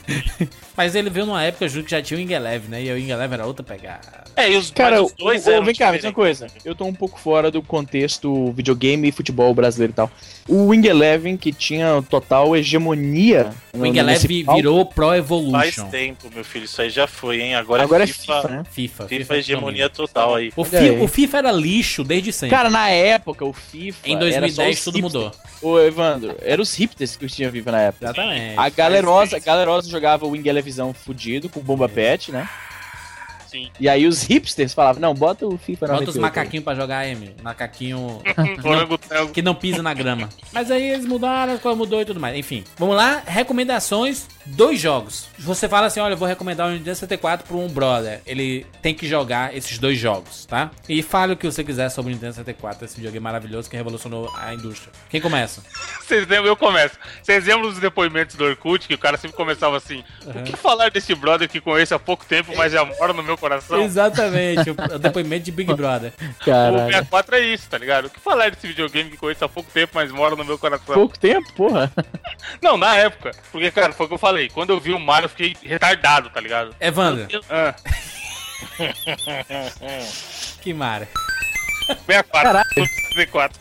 Mas ele veio numa época junto que já tinha o Wing Eleven, né? E o Wing Eleven era outra pegada. É, e os, Cara, os dois eram vem cá, uma diferentes. coisa. Eu tô um pouco fora do contexto videogame e futebol brasileiro e tal. O Wing Eleven, que tinha total hegemonia. O no- Wing Eleven virou Pro Faz Evolution. tempo, meu filho, isso aí já foi, hein? Agora, Agora é FIFA. é FIFA, né? FIFA. FIFA é hegemonia total aí. O, Fi- aí. o FIFA era lixo desde sempre. Cara, na época, o FIFA. em era só 2010 os tudo mudou. Ô, Evandro, eram os hipsters que tinha FIFA na época. Exatamente. A galerosa, a galerosa jogava o Wing Eleven fudido com bomba pet, né? Sim. E aí os hipsters falavam, não, bota o FIFA Bota os 98 macaquinhos pra jogar, M. Macaquinho Orangotango. que não pisa na grama. Mas aí eles mudaram, a coisa mudou e tudo mais. Enfim, vamos lá. Recomendações: dois jogos. Você fala assim: olha, eu vou recomendar o Nintendo 64 pra um brother. Ele tem que jogar esses dois jogos, tá? E fale o que você quiser sobre o Nintendo 64, esse videogame maravilhoso que revolucionou a indústria. Quem começa? Vocês lembram, eu começo. Vocês lembram dos depoimentos do Orkut, que o cara sempre começava assim: O que falar desse brother que conheço há pouco tempo, mas já mora no meu coração? Exatamente, o, o depoimento de Big Brother. O Caralho. 64 é isso, tá ligado? O que falar desse videogame que conheço há pouco tempo, mas mora no meu coração? Pouco tempo, porra. Não, na época. Porque, cara, foi o que eu falei. Quando eu vi o Mario, eu fiquei retardado, tá ligado? Evandro, Ah, que mara. 64. Caralho. 64.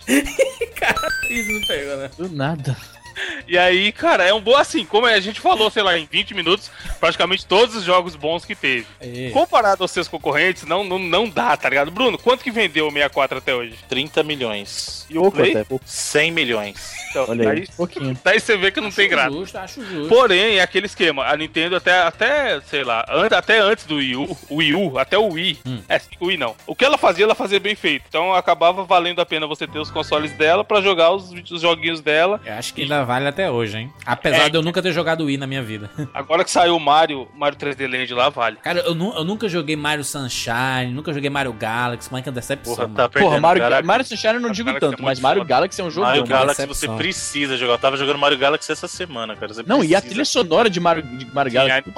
Isso não pegou, né? Do nada. E aí, cara, é um bom assim, como a gente falou, sei lá, em 20 minutos, praticamente todos os jogos bons que teve. Aí. Comparado aos seus concorrentes, não, não, não dá, tá ligado? Bruno, quanto que vendeu o 64 até hoje? 30 milhões. E o Pouco Play? até, pouco. 100 milhões. Então, Olha aí, daí, pouquinho. daí você vê que não tem Acho graça. justo, acho justo. Porém, é aquele esquema. A Nintendo até, até sei lá, an- até antes do Wii U, o Wii U, até o Wii. Hum. É, sim, o Wii não. O que ela fazia, ela fazia bem feito. Então acabava valendo a pena você ter os consoles dela pra jogar os, os joguinhos dela. Eu acho que ainda vale até hoje, hein? Apesar É. de eu nunca ter jogado Wii na minha vida. Agora que saiu o Mario, Mario 3D Land lá, vale. Cara, eu, nu- eu nunca joguei Mario Sunshine, nunca joguei Mario Galaxy, mas que é decepção. Porra, mano. tá perdendo. Porra, Mario. Mario Sunshine eu não digo Galaxy é tanto, muito mas Mario foda. Galaxy é um jogão. Mario. Galaxy decepção. você precisa jogar. Eu tava jogando Mario Galaxy essa semana, cara. Você Não, e a precisa. trilha sonora de Mario, de Mario Sim, Galaxy,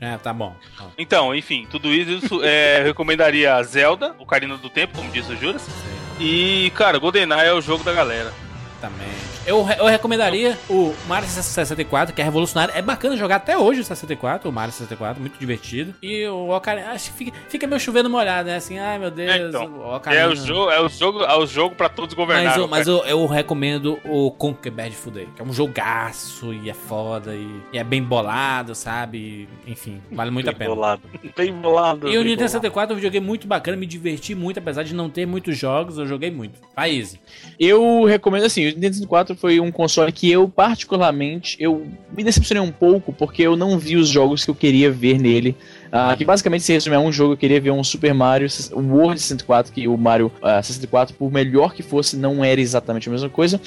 é. É, tá bom. Então, enfim, tudo isso é, eu recomendaria Zelda, Ocarina do Tempo, como diz o Juras. E, cara, GoldenEye é o jogo da galera. Exatamente. Eu, eu recomendaria o Mario 64, que é revolucionário. É bacana jogar até hoje o 64, o Mario 64, muito divertido. E o Ocarina, acho que fica, fica meio chovendo molhado, né? Assim, ai meu Deus, É, então. o Ocarina. É o jogo, é o jogo, é o jogo pra todos governar. Mas, eu, mas eu, eu recomendo o Conquer Bad Day, que é um jogaço e é foda e, e é bem bolado, sabe? Enfim, vale muito a Bem pena. bolado. Bem bolado. E o Nintendo bolado. 64 eu joguei muito bacana, me diverti muito, apesar de não ter muitos jogos, eu joguei muito. Easy. Eu recomendo assim, o Nintendo 64 foi um console que eu particularmente eu me decepcionei um pouco porque eu não vi os jogos que eu queria ver nele. Ah, que basicamente se resume a um jogo, eu queria ver um Super Mario World 64, que o Mario ah, 64, por melhor que fosse, não era exatamente a mesma coisa.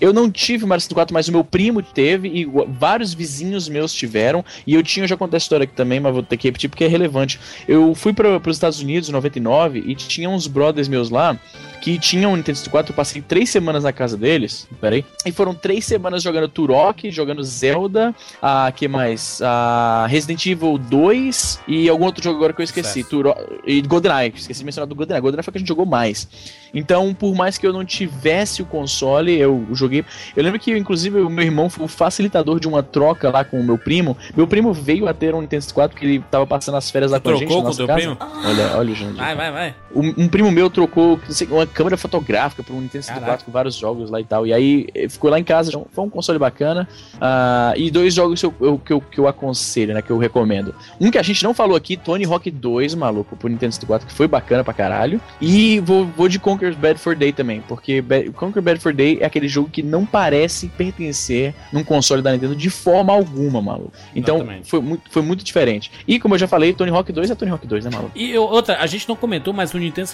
Eu não tive o Mario 64, mas o meu primo teve e vários vizinhos meus tiveram. E eu tinha, eu já contei a história aqui também, mas vou ter que repetir porque é relevante. Eu fui para os Estados Unidos em 99 e tinha uns brothers meus lá que tinham um Nintendo 64, eu passei três semanas na casa deles, peraí, e foram três semanas jogando Turok, jogando Zelda, a que mais? A Resident Evil 2 e algum outro jogo agora que eu esqueci. Turok, e GoldenEye, esqueci de mencionar do GoldenEye, GoldenEye foi o que a gente jogou mais. Então, por mais que eu não tivesse o console, eu joguei, eu lembro que inclusive o meu irmão foi o facilitador de uma troca lá com o meu primo, meu primo veio a ter um Nintendo 64 porque ele tava passando as férias lá com a gente Trocou com o teu casa. primo? Olha, olha, gente. Vai, vai, vai. Um, um primo meu trocou sei, uma câmera fotográfica por um Nintendo 64 Caraca. com vários jogos lá e tal. E aí ficou lá em casa, então, foi um console bacana. Ah, e dois jogos que eu, eu- que, eu, que eu aconselho, né? Que eu recomendo. Um que a gente não falou aqui, Tony Hawk 2, maluco, pro Nintendo 64, que foi bacana pra caralho. E vou, vou de Conker's Bad for Day também, porque Ba- Conquer Bad for Day é aquele jogo que não parece pertencer num console da Nintendo de forma alguma, maluco. Então Exatamente. foi muito, foi muito diferente. E como eu já falei, Tony Hawk 2 é Tony Hawk 2, né, maluco? E outra, a gente não comentou, mas o Nintendo,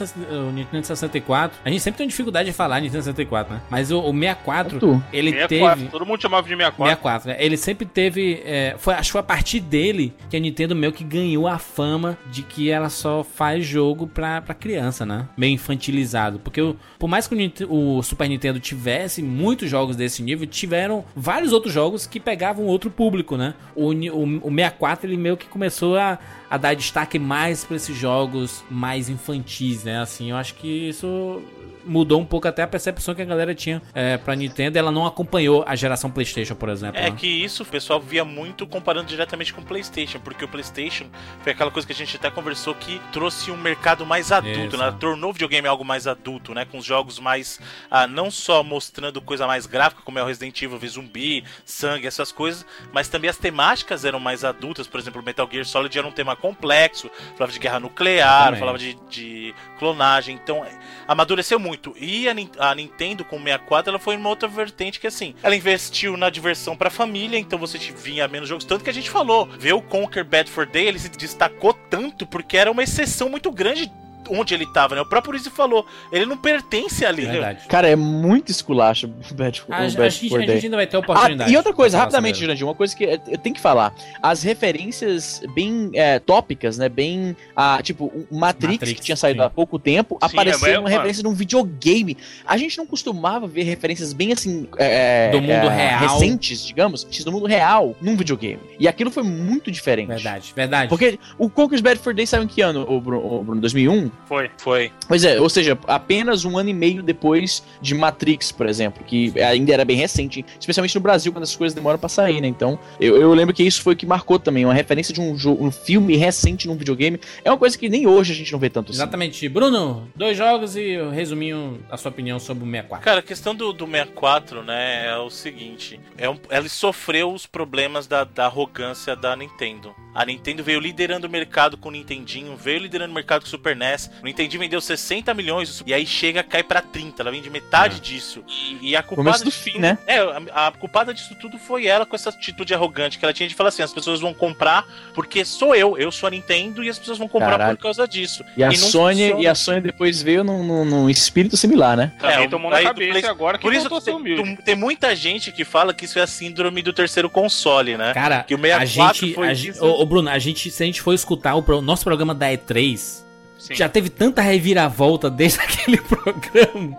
o Nintendo 64, a gente sempre tem dificuldade de falar Nintendo 64, né? Mas o, o 64, Tu. ele 64, teve... todo mundo chamava de 64. 64, né? Ele sempre teve. é, foi, acho que foi a partir dele que a Nintendo meio que ganhou a fama de que ela só faz jogo pra, pra criança, né? Meio infantilizado. Porque o- por mais que o, o Super Nintendo tivesse muitos jogos desse nível, tiveram vários outros jogos que pegavam outro público, né? O, o, o 64 ele meio que começou a, a dar destaque mais pra esses jogos mais infantis, né? Assim, eu acho que isso mudou um pouco até a percepção que a galera tinha é, pra Nintendo. Ela não acompanhou a geração PlayStation, por exemplo. É né? que isso o pessoal via muito comparando diretamente com o PlayStation, porque o PlayStation foi aquela coisa que a gente até conversou que trouxe um mercado mais adulto, né? tornou o videogame algo mais adulto, né? Com os jogos mais. Ah, não só mostrando coisa mais gráfica, como é o Resident Evil, zumbi, sangue, essas coisas, mas também as temáticas eram mais adultas. Por exemplo, Metal Gear Solid era um tema complexo, falava de guerra nuclear, falava de, de clonagem, então amadureceu muito. E a, a Nintendo com o 64, ela foi uma outra vertente que assim, ela investiu na diversão pra família, então você vinha menos jogos, tanto que a gente falou, ver o Conquer Bad for Day, ele se destacou tanto porque era uma exceção muito grande onde ele tava, né? O próprio Rizzi falou, ele não pertence ali. É Cara, é muito esculacho o Bad, a, o Bad a, gente, a gente ainda vai ter ah, oportunidade. Ah, e outra coisa, rapidamente, Jurandir, uma coisa que é, eu tenho que falar. As referências bem é, tópicas, né? Bem, ah, tipo, Matrix, Matrix, que tinha saído sim. há pouco tempo, sim, apareceu é, uma é, referência de um videogame. A gente não costumava ver referências bem assim... É, do mundo real. Recentes, digamos, do mundo real, num videogame. E aquilo foi muito diferente. Verdade, verdade. Porque o Conker's Bad for Day saiu em que ano, o Bruno? 2001? Foi. Foi. Pois é, ou seja, apenas um ano e meio depois de Matrix, por exemplo, que ainda era bem recente, especialmente no Brasil, quando as coisas demoram para sair, né? Então, eu, eu lembro que isso foi o que marcou também, uma referência de um, um filme recente num videogame. É uma coisa que nem hoje a gente não vê tanto assim. Exatamente. Assim. Bruno, dois jogos e eu resuminho a sua opinião sobre o 64. Cara, a questão do, do 64, né, é o seguinte: é um, ele sofreu os problemas da, da arrogância da Nintendo. A Nintendo veio liderando o mercado com o Nintendinho, veio liderando o mercado com o Super NES o Nintendinho vendeu 60 milhões e aí chega, cai pra 30. Ela vende metade disso. E, e a culpada Começo do disso fim, tudo- né? É, a, a culpada disso tudo foi ela com essa atitude arrogante que ela tinha de falar assim: as pessoas vão comprar porque sou eu, eu sou a Nintendo e as pessoas vão comprar Caralho. por causa disso. E a, não Sony, funciona. e a Sony depois veio num, num- num espírito similar, né? Também É, tomou na cabeça Play- agora que Por isso a tem, tem muita gente que fala que isso é a síndrome do terceiro console, né? Cara, Que o a 64 gente. foi A isso. gente ô, ô, Bruno, a gente, se a gente for escutar o pro- nosso programa da E3, Sim. já teve tanta reviravolta desde aquele programa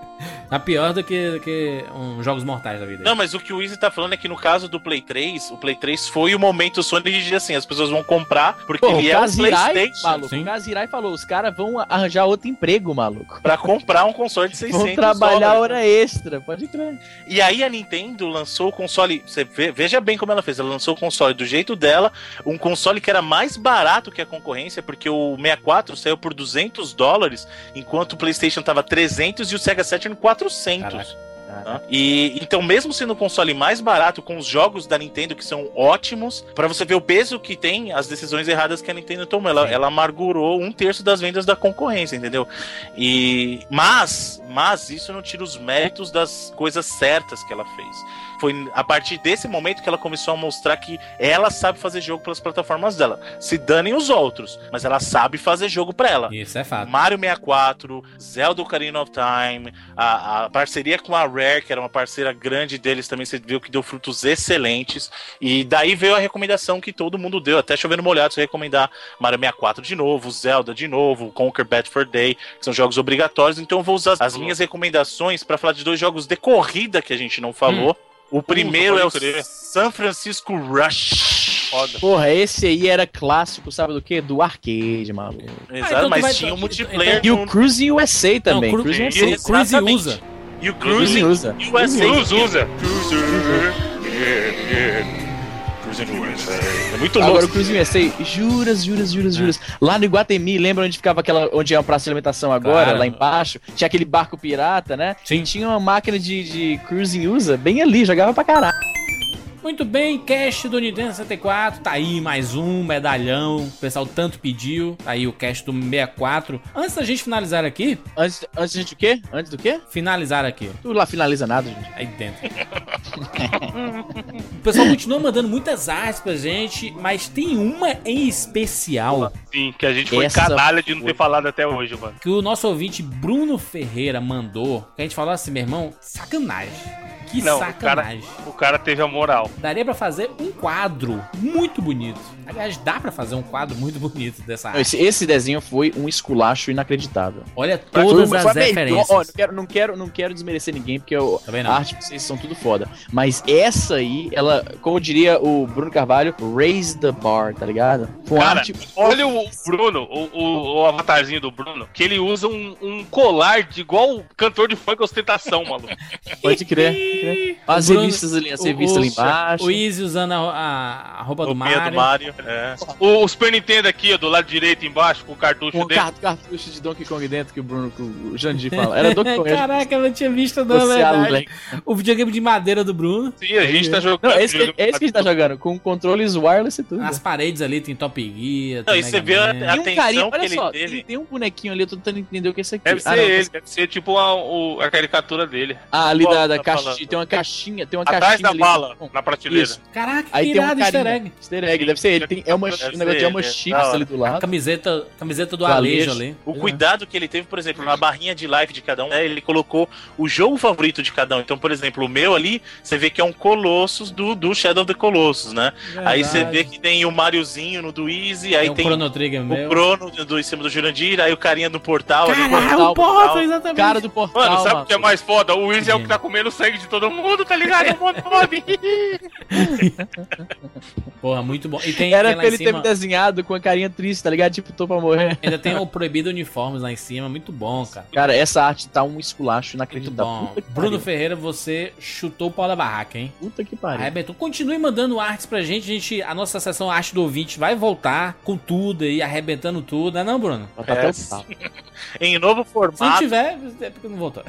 Tá pior do que, do que um Jogos Mortais da vida. Não, mas o que o Easy tá falando é que no caso do Play 3, o Play 3 foi o momento Sony de dizer assim, as pessoas vão comprar porque Pô, ele o é o Kazirai, PlayStation maluco, Sim. o Kazirai falou, os caras vão arranjar outro emprego, maluco. pra comprar um console de 600 Vão trabalhar dólares. hora extra, pode crer. E aí a Nintendo lançou o console, você vê- veja bem como ela fez, ela lançou o console do jeito dela, um console que era mais barato que a concorrência, porque o 64 saiu por 200 dólares, enquanto o PlayStation tava 300 e o Sega Saturn 400. Caraca. Tá? E então, mesmo sendo um console mais barato, com os jogos da Nintendo que são ótimos, pra você ver o peso que tem as decisões erradas que a Nintendo tomou. Ela, ela amargurou um terço das vendas da concorrência, entendeu? E mas, mas isso não tira os méritos das coisas certas que ela fez. Foi a partir desse momento que ela começou a mostrar que ela sabe fazer jogo pelas plataformas dela. Se danem os outros, mas ela sabe fazer jogo pra ela. Isso é fato. Mario 64, Zelda Ocarina of Time, a, a parceria com a Rare, que era uma parceira grande deles também, você viu que deu frutos excelentes. E daí veio a recomendação que todo mundo deu, até chovendo molhado, você recomendar Mario 64 de novo, Zelda de novo, Conquer Bad for Day, que são jogos obrigatórios. Então eu vou usar as minhas recomendações para falar de dois jogos de corrida que a gente não falou. O primeiro é o crer. San Francisco Rush. Foda. Porra, esse aí era clássico, sabe do quê? Do arcade, maluco. Exato, então tu mas tinha um então- multiplayer E o Cruising USA também. Cru- Cruising e- USA. Cru- Cruise usa. E o Cruising Cruising usa. USA. Cruz usa. É muito Agora louco. o Cruising USA, juras, juras, juras, juras. Lá no Iguatemi, lembra onde ficava aquela. onde é uma praça de alimentação agora, Claro. lá embaixo? Tinha aquele barco pirata, né? Sim. Tinha uma máquina de, de Cruising USA bem ali, jogava pra caralho. Muito bem, cast do Nintendo 64, tá aí mais um medalhão, o pessoal tanto pediu, tá aí o cast do 64. Antes da gente finalizar aqui, Antes, antes de o quê? Antes do quê? finalizar aqui, Tu lá finaliza nada, gente. aí dentro. o pessoal continua mandando muitas artes pra gente, mas tem uma em especial Sim, que a gente foi Essa canalha de não foi. ter falado até hoje, mano. que o nosso ouvinte Bruno Ferreira mandou, que a gente falou assim, meu irmão, sacanagem. Que Não, o sacanagem. O cara teve a moral. Daria pra fazer um quadro muito bonito. Aliás, dá pra fazer um quadro muito bonito dessa arte. Esse, esse desenho foi um esculacho inacreditável. Olha Foi todas uma- as foi referências. Ó, não quero, não, quero, não quero desmerecer ninguém, porque eu, não. a arte de vocês são tudo foda. Mas essa aí, ela, como diria o Bruno Carvalho, raise the bar, tá ligado? Foi uma Cara, arte. olha o Bruno, o, o, o avatarzinho do Bruno, que ele usa um, um colar de igual cantor de funk ostentação, maluco. Pode crer. As Bruno- revistas ali, as o- revistas ali embaixo. O Easy usando a, a, a roupa do Mario. do Mario. É. O, o Super Nintendo aqui, ó, do lado direito embaixo, com o cartucho Com um dele. car- cartucho de Donkey Kong dentro que o Bruno, que o Jandir fala. Era Donkey Kong. Caraca, eu não tinha visto não, Você é verdade. além. O videogame de madeira do Bruno. Sim, a gente tá jogando. Não, é esse, que, é esse que a gente tá jogando, com controles wireless e tudo. Nas paredes ali tem Top Gear. Não, tem e você vê a- um atenção que olha ele só, teve. tem, tem um bonequinho ali, eu tô tentando entender o que é isso aqui. Deve Ah, ser não, ele, deve ser tipo a, o- a caricatura dele. Ah, ali Qual da, da tá caixinha, tem uma caixinha, tem uma Atrás caixinha da ali. bala, na prateleira. Caraca, que Aí tem um irado easter egg. Easter egg, deve ser ele. Tem, é uma, um negócio de é chips da hora. ali do A lado. camiseta, camiseta do Do Alejo Alejo. ali. O cuidado que ele teve, por exemplo, na barrinha de life de cada um, né, ele colocou o jogo favorito de cada um. Então, por exemplo, o meu ali, você vê que é um Colossus do, do Shadow of the Colossus, né? Aí você vê que tem o Mariozinho no do Easy, aí tem o tem Chrono Trigger o meu. Crono do, em cima do Jurandir, aí o carinha do portal ali. Caralho, portal, o portal, portal. exatamente. Cara do portal, Mano, sabe o que é mais foda? O Wiz é o que tá comendo sangue de todo mundo, tá ligado? É o. Porra, muito bom. E tem, Era tem pra ele ter cima... me desenhado com a carinha triste, tá ligado? Tipo, tô pra morrer. Ainda tem o Proibido Uniformes lá em cima. Muito bom, cara. Cara, essa arte tá um esculacho Muito inacreditável. bom. Puta que Bruno pariu. Ferreira, você chutou o pau da barraca, hein? Puta que pariu. Arrebentou. Continue mandando artes pra gente. A, gente, a nossa sessão Arte do Ouvinte vai voltar com tudo aí, arrebentando tudo, não é não, Bruno? Tá até É, o pau. Em novo Se não formato. tiver, é porque não voltou.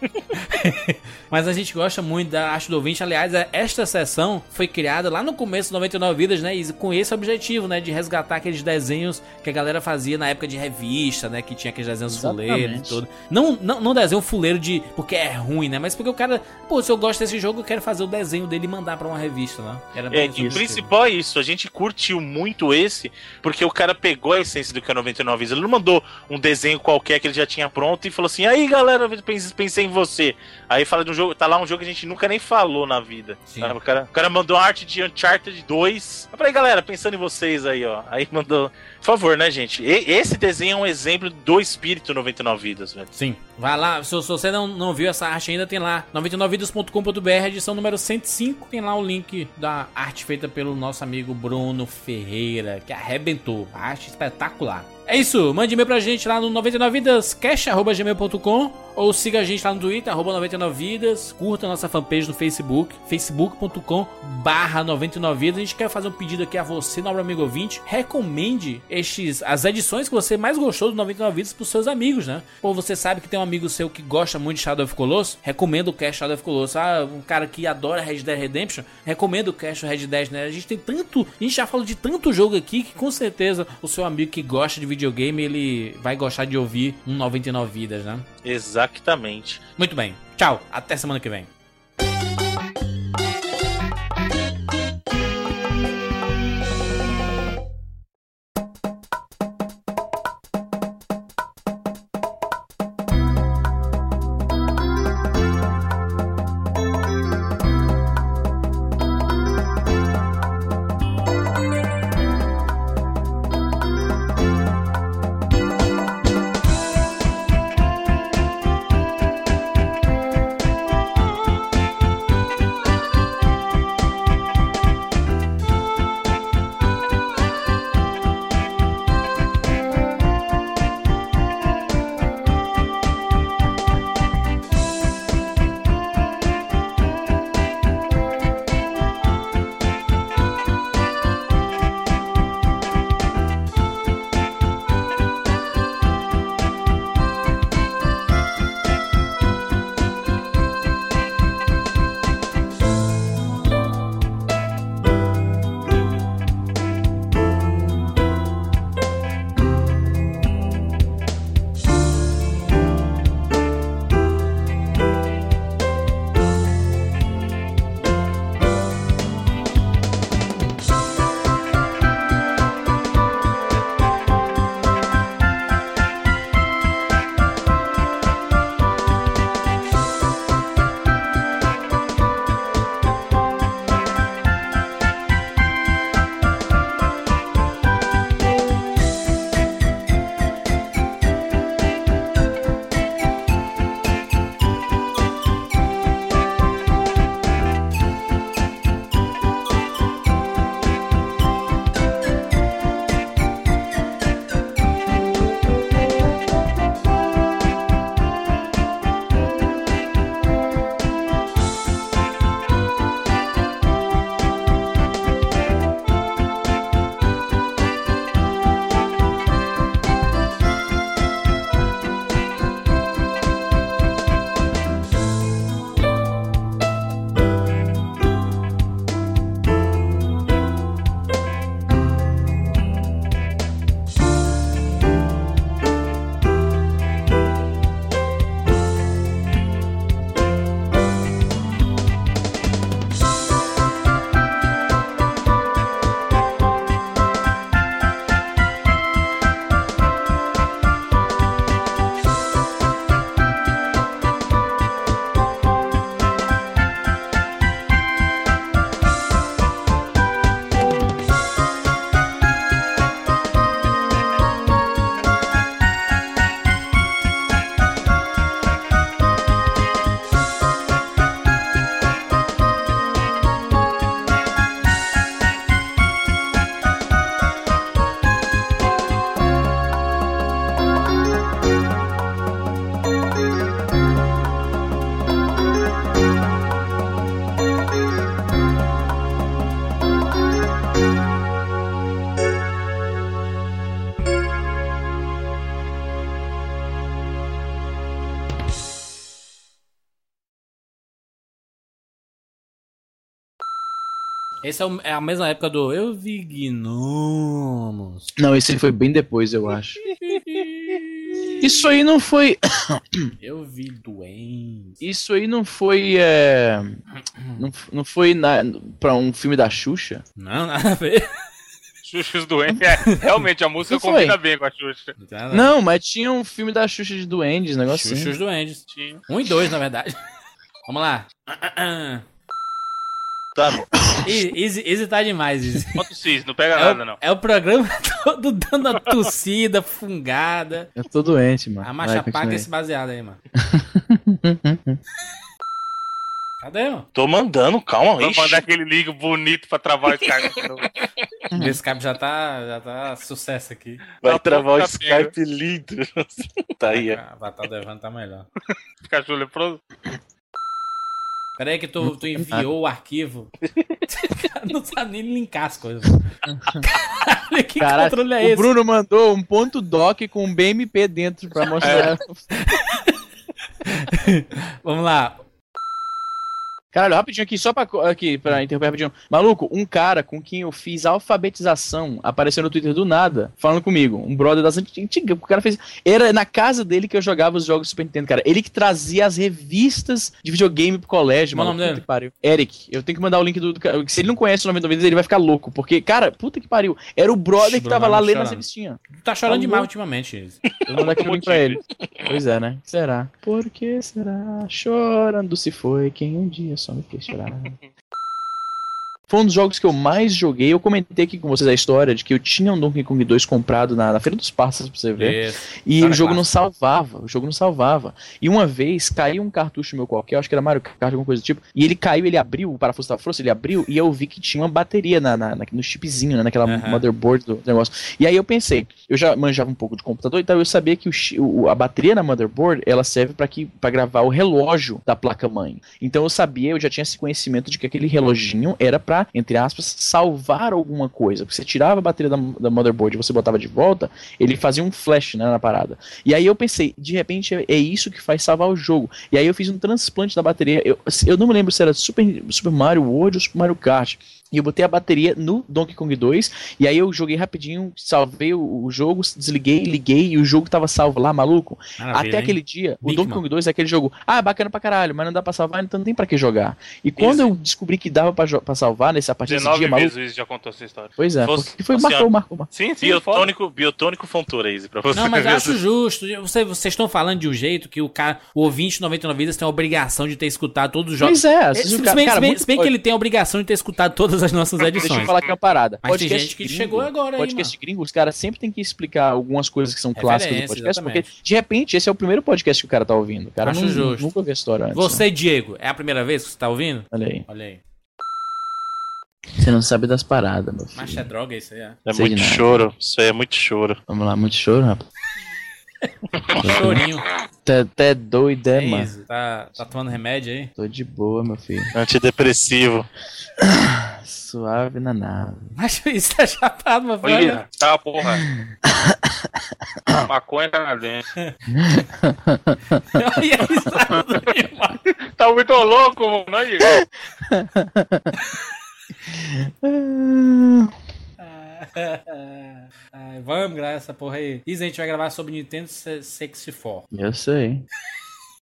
Mas a gente gosta muito da Arte do Ouvinte. Aliás, é- esta sessão foi criada lá no começo do 99 Vidas, né? E com esse objetivo, né? De resgatar aqueles desenhos que a galera fazia na época de revista, né? Que tinha aqueles desenhos fuleiros e tudo. Não, não, não desenho fuleiro de porque é ruim, né? Mas porque o cara, pô, se eu gosto desse jogo, eu quero fazer o desenho dele e mandar pra uma revista, né? Era É, bem e o isso. principal é isso, a gente curtiu muito esse, porque o cara pegou a essência do que é 99 Vidas. Ele não mandou um desenho qualquer que ele já tinha pronto e falou assim: aí galera, pensei em você. Aí fala de um jogo, tá lá um jogo que a gente nunca nem falou na vida. O, cara, o cara mandou arte de Uncharted 2. Eu falei, galera, pensando em vocês aí, ó. Aí mandou. Por favor, né, gente? E- esse desenho é um exemplo do espírito 99 vidas, velho. Sim. Vai lá, se, se você não, não viu essa arte ainda, tem lá 99vidas.com.br, edição número 105. Tem lá o link da arte feita pelo nosso amigo Bruno Ferreira, que arrebentou. A arte espetacular. É isso, mande e-mail pra gente lá no 99vidascash.gmail.com ou siga a gente lá no Twitter, arroba 99vidas, curta a nossa fanpage no Facebook, facebook.com barra 99vidas. A gente quer fazer um pedido aqui a você, nobre amigo ouvinte, recomende estes, as edições que você mais gostou do 99 vidas pros seus amigos, né? Ou você sabe que tem um amigo seu que gosta muito de Shadow of Colossus, recomenda o cast Shadow of Colossus. Ah, um cara que adora Red Dead Redemption, recomenda o cast Red Dead, né? A gente tem tanto, a gente já falou de tanto jogo aqui que com certeza o seu amigo que gosta de videogame, ele vai gostar de ouvir um 99 vidas, né? Exatamente. Muito bem. Tchau, até semana que vem. Esse é, o- é a mesma época do Eu vi gnomos. Não, esse foi bem depois, eu acho. Isso aí não foi. Eu vi doentes. Isso aí não foi. É, não, não foi na, pra um filme da Xuxa? Não, nada a ver. Xuxa os Doentes. É, realmente, a música combina bem com a Xuxa. Não, mas tinha um filme da Xuxa de Duendes, negócio Xuxa assim. os Duendes. Tinha. Um e dois, na verdade. Vamos lá. Tá bom. Easy, Easy tá demais, Easy. Bota o Cis, não pega É nada, o, não. é o programa todo dando a tossida, fungada. Eu tô doente, mano. A paga aí. esse baseado aí, mano. Cadê, mano? Tô mandando, calma. Vamos Ixi. mandar aquele link bonito pra travar o Skype. Esse cabo já tá, já tá sucesso aqui. Vai Tá travar o tá. Skype lindo. tá aí, ó. A Avatar do Evan tá melhor. Cachorro leproso. Pera aí que tu, tu enviou o arquivo. não sabe nem linkar as coisas. Caralho, que Caralho, controle é o esse? Bruno mandou um ponto doc com um BMP dentro pra mostrar. Vamos lá. Caralho, rapidinho aqui, só pra, aqui, pra interromper rapidinho. Maluco, um cara com quem eu fiz alfabetização apareceu no Twitter do nada, falando comigo. Um brother das antigas. O cara fez. Era na casa dele que eu jogava os jogos do Super Nintendo, cara. Ele que trazia as revistas de videogame pro colégio, Qual o mano. nome dele? pariu. Eric. Eu tenho que mandar o link do. do. Se ele não conhece o nome do vídeo, ele vai ficar louco. Porque, cara, puta que pariu. Era o brother Ixi, que tava lá lendo as revistinhas. Tá chorando Tá demais ultimamente. Eu vou mandar aqui o link pra ele. Pois é, né? Será? Por que será? Chorando se foi quem um dia só me fez chorar. Foi um dos jogos que eu mais joguei. Eu comentei aqui com vocês a história de que eu tinha um Donkey Kong 2 comprado na, na Feira dos Pássaros, pra você ver. Isso. E História o jogo não salvava, o jogo não salvava. E uma vez caiu um cartucho meu qualquer, acho que era Mario Kart, alguma coisa do tipo, e ele caiu, ele abriu, o parafuso tava frouxo, ele abriu, e eu vi que tinha uma bateria na, na- na- no chipzinho, né, naquela motherboard do negócio. E aí eu pensei, eu já manjava um pouco de computador, então eu sabia que o, a bateria na motherboard, ela serve para que para gravar o relógio da placa-mãe. Então eu sabia, eu já tinha esse conhecimento de que aquele reloginho era para, entre aspas, salvar alguma coisa. Porque você tirava a bateria da, da motherboard e você botava de volta, ele fazia um flash né, na parada. E aí eu pensei, de repente é, é isso que faz salvar o jogo. E aí eu fiz um transplante da bateria. Eu, eu não me lembro se era Super, Super Mario World ou Super Mario Kart. E eu botei a bateria no Donkey Kong 2. E aí eu joguei rapidinho, salvei o, o jogo, desliguei, liguei e o jogo tava salvo lá, maluco. Maravilha, Até hein? aquele dia, o Big Donkey Man. Kong 2 é aquele jogo, ah, bacana pra caralho, mas não dá pra salvar, então não tem pra que jogar. E quando eu descobri que dava pra, pra salvar nessa partir desse 19 dia, maluco. vezes o já contou essa história. Pois é, Fosse- porque foi fosse marcou, marcou, marcou. Sim, sim, foda. Biotônico, biotônico Fontoura, Izzy, pra você. Não, mas eu acho justo. Você- Vocês estão falando de um jeito que o cara, o ouvinte 99 vidas tem a obrigação de ter escutado todos os jogos. Pois é, Se, se, se o cara- bem, cara, se bem- muito- se bem que ele tem a obrigação de ter escutado todas as nossas Deixa eu edições. falar aqui uma parada. Mas tem Podcast gente que gringo- chegou agora aí, Podcast gringo, os caras sempre tem que explicar algumas coisas que são clássicas do podcast, exatamente. porque de repente esse é o primeiro podcast que o cara tá ouvindo. O cara Acho não, justo. nunca ouviu a história antes. Você, Diego, é a primeira vez que você tá ouvindo? né? Olha aí. Olha aí. Você não sabe das paradas, meu filho. Mas é droga isso aí, é. É Sei muito choro. Isso aí é muito choro. Vamos lá, muito choro, rapaz. Chorinho. Até, até doido, é, É mano. isso. Tá, tá tomando remédio aí? Tô de boa, meu filho. Antidepressivo. Suave na nave. Mas isso tá chapado, meu filho. Olha, tá, porra. Maconha canadense. Olha isso. mano. Tá muito louco, mano. Aí. Ai, vamos gravar essa porra aí. Isa, a gente vai gravar sobre Nintendo 64. Eu sei.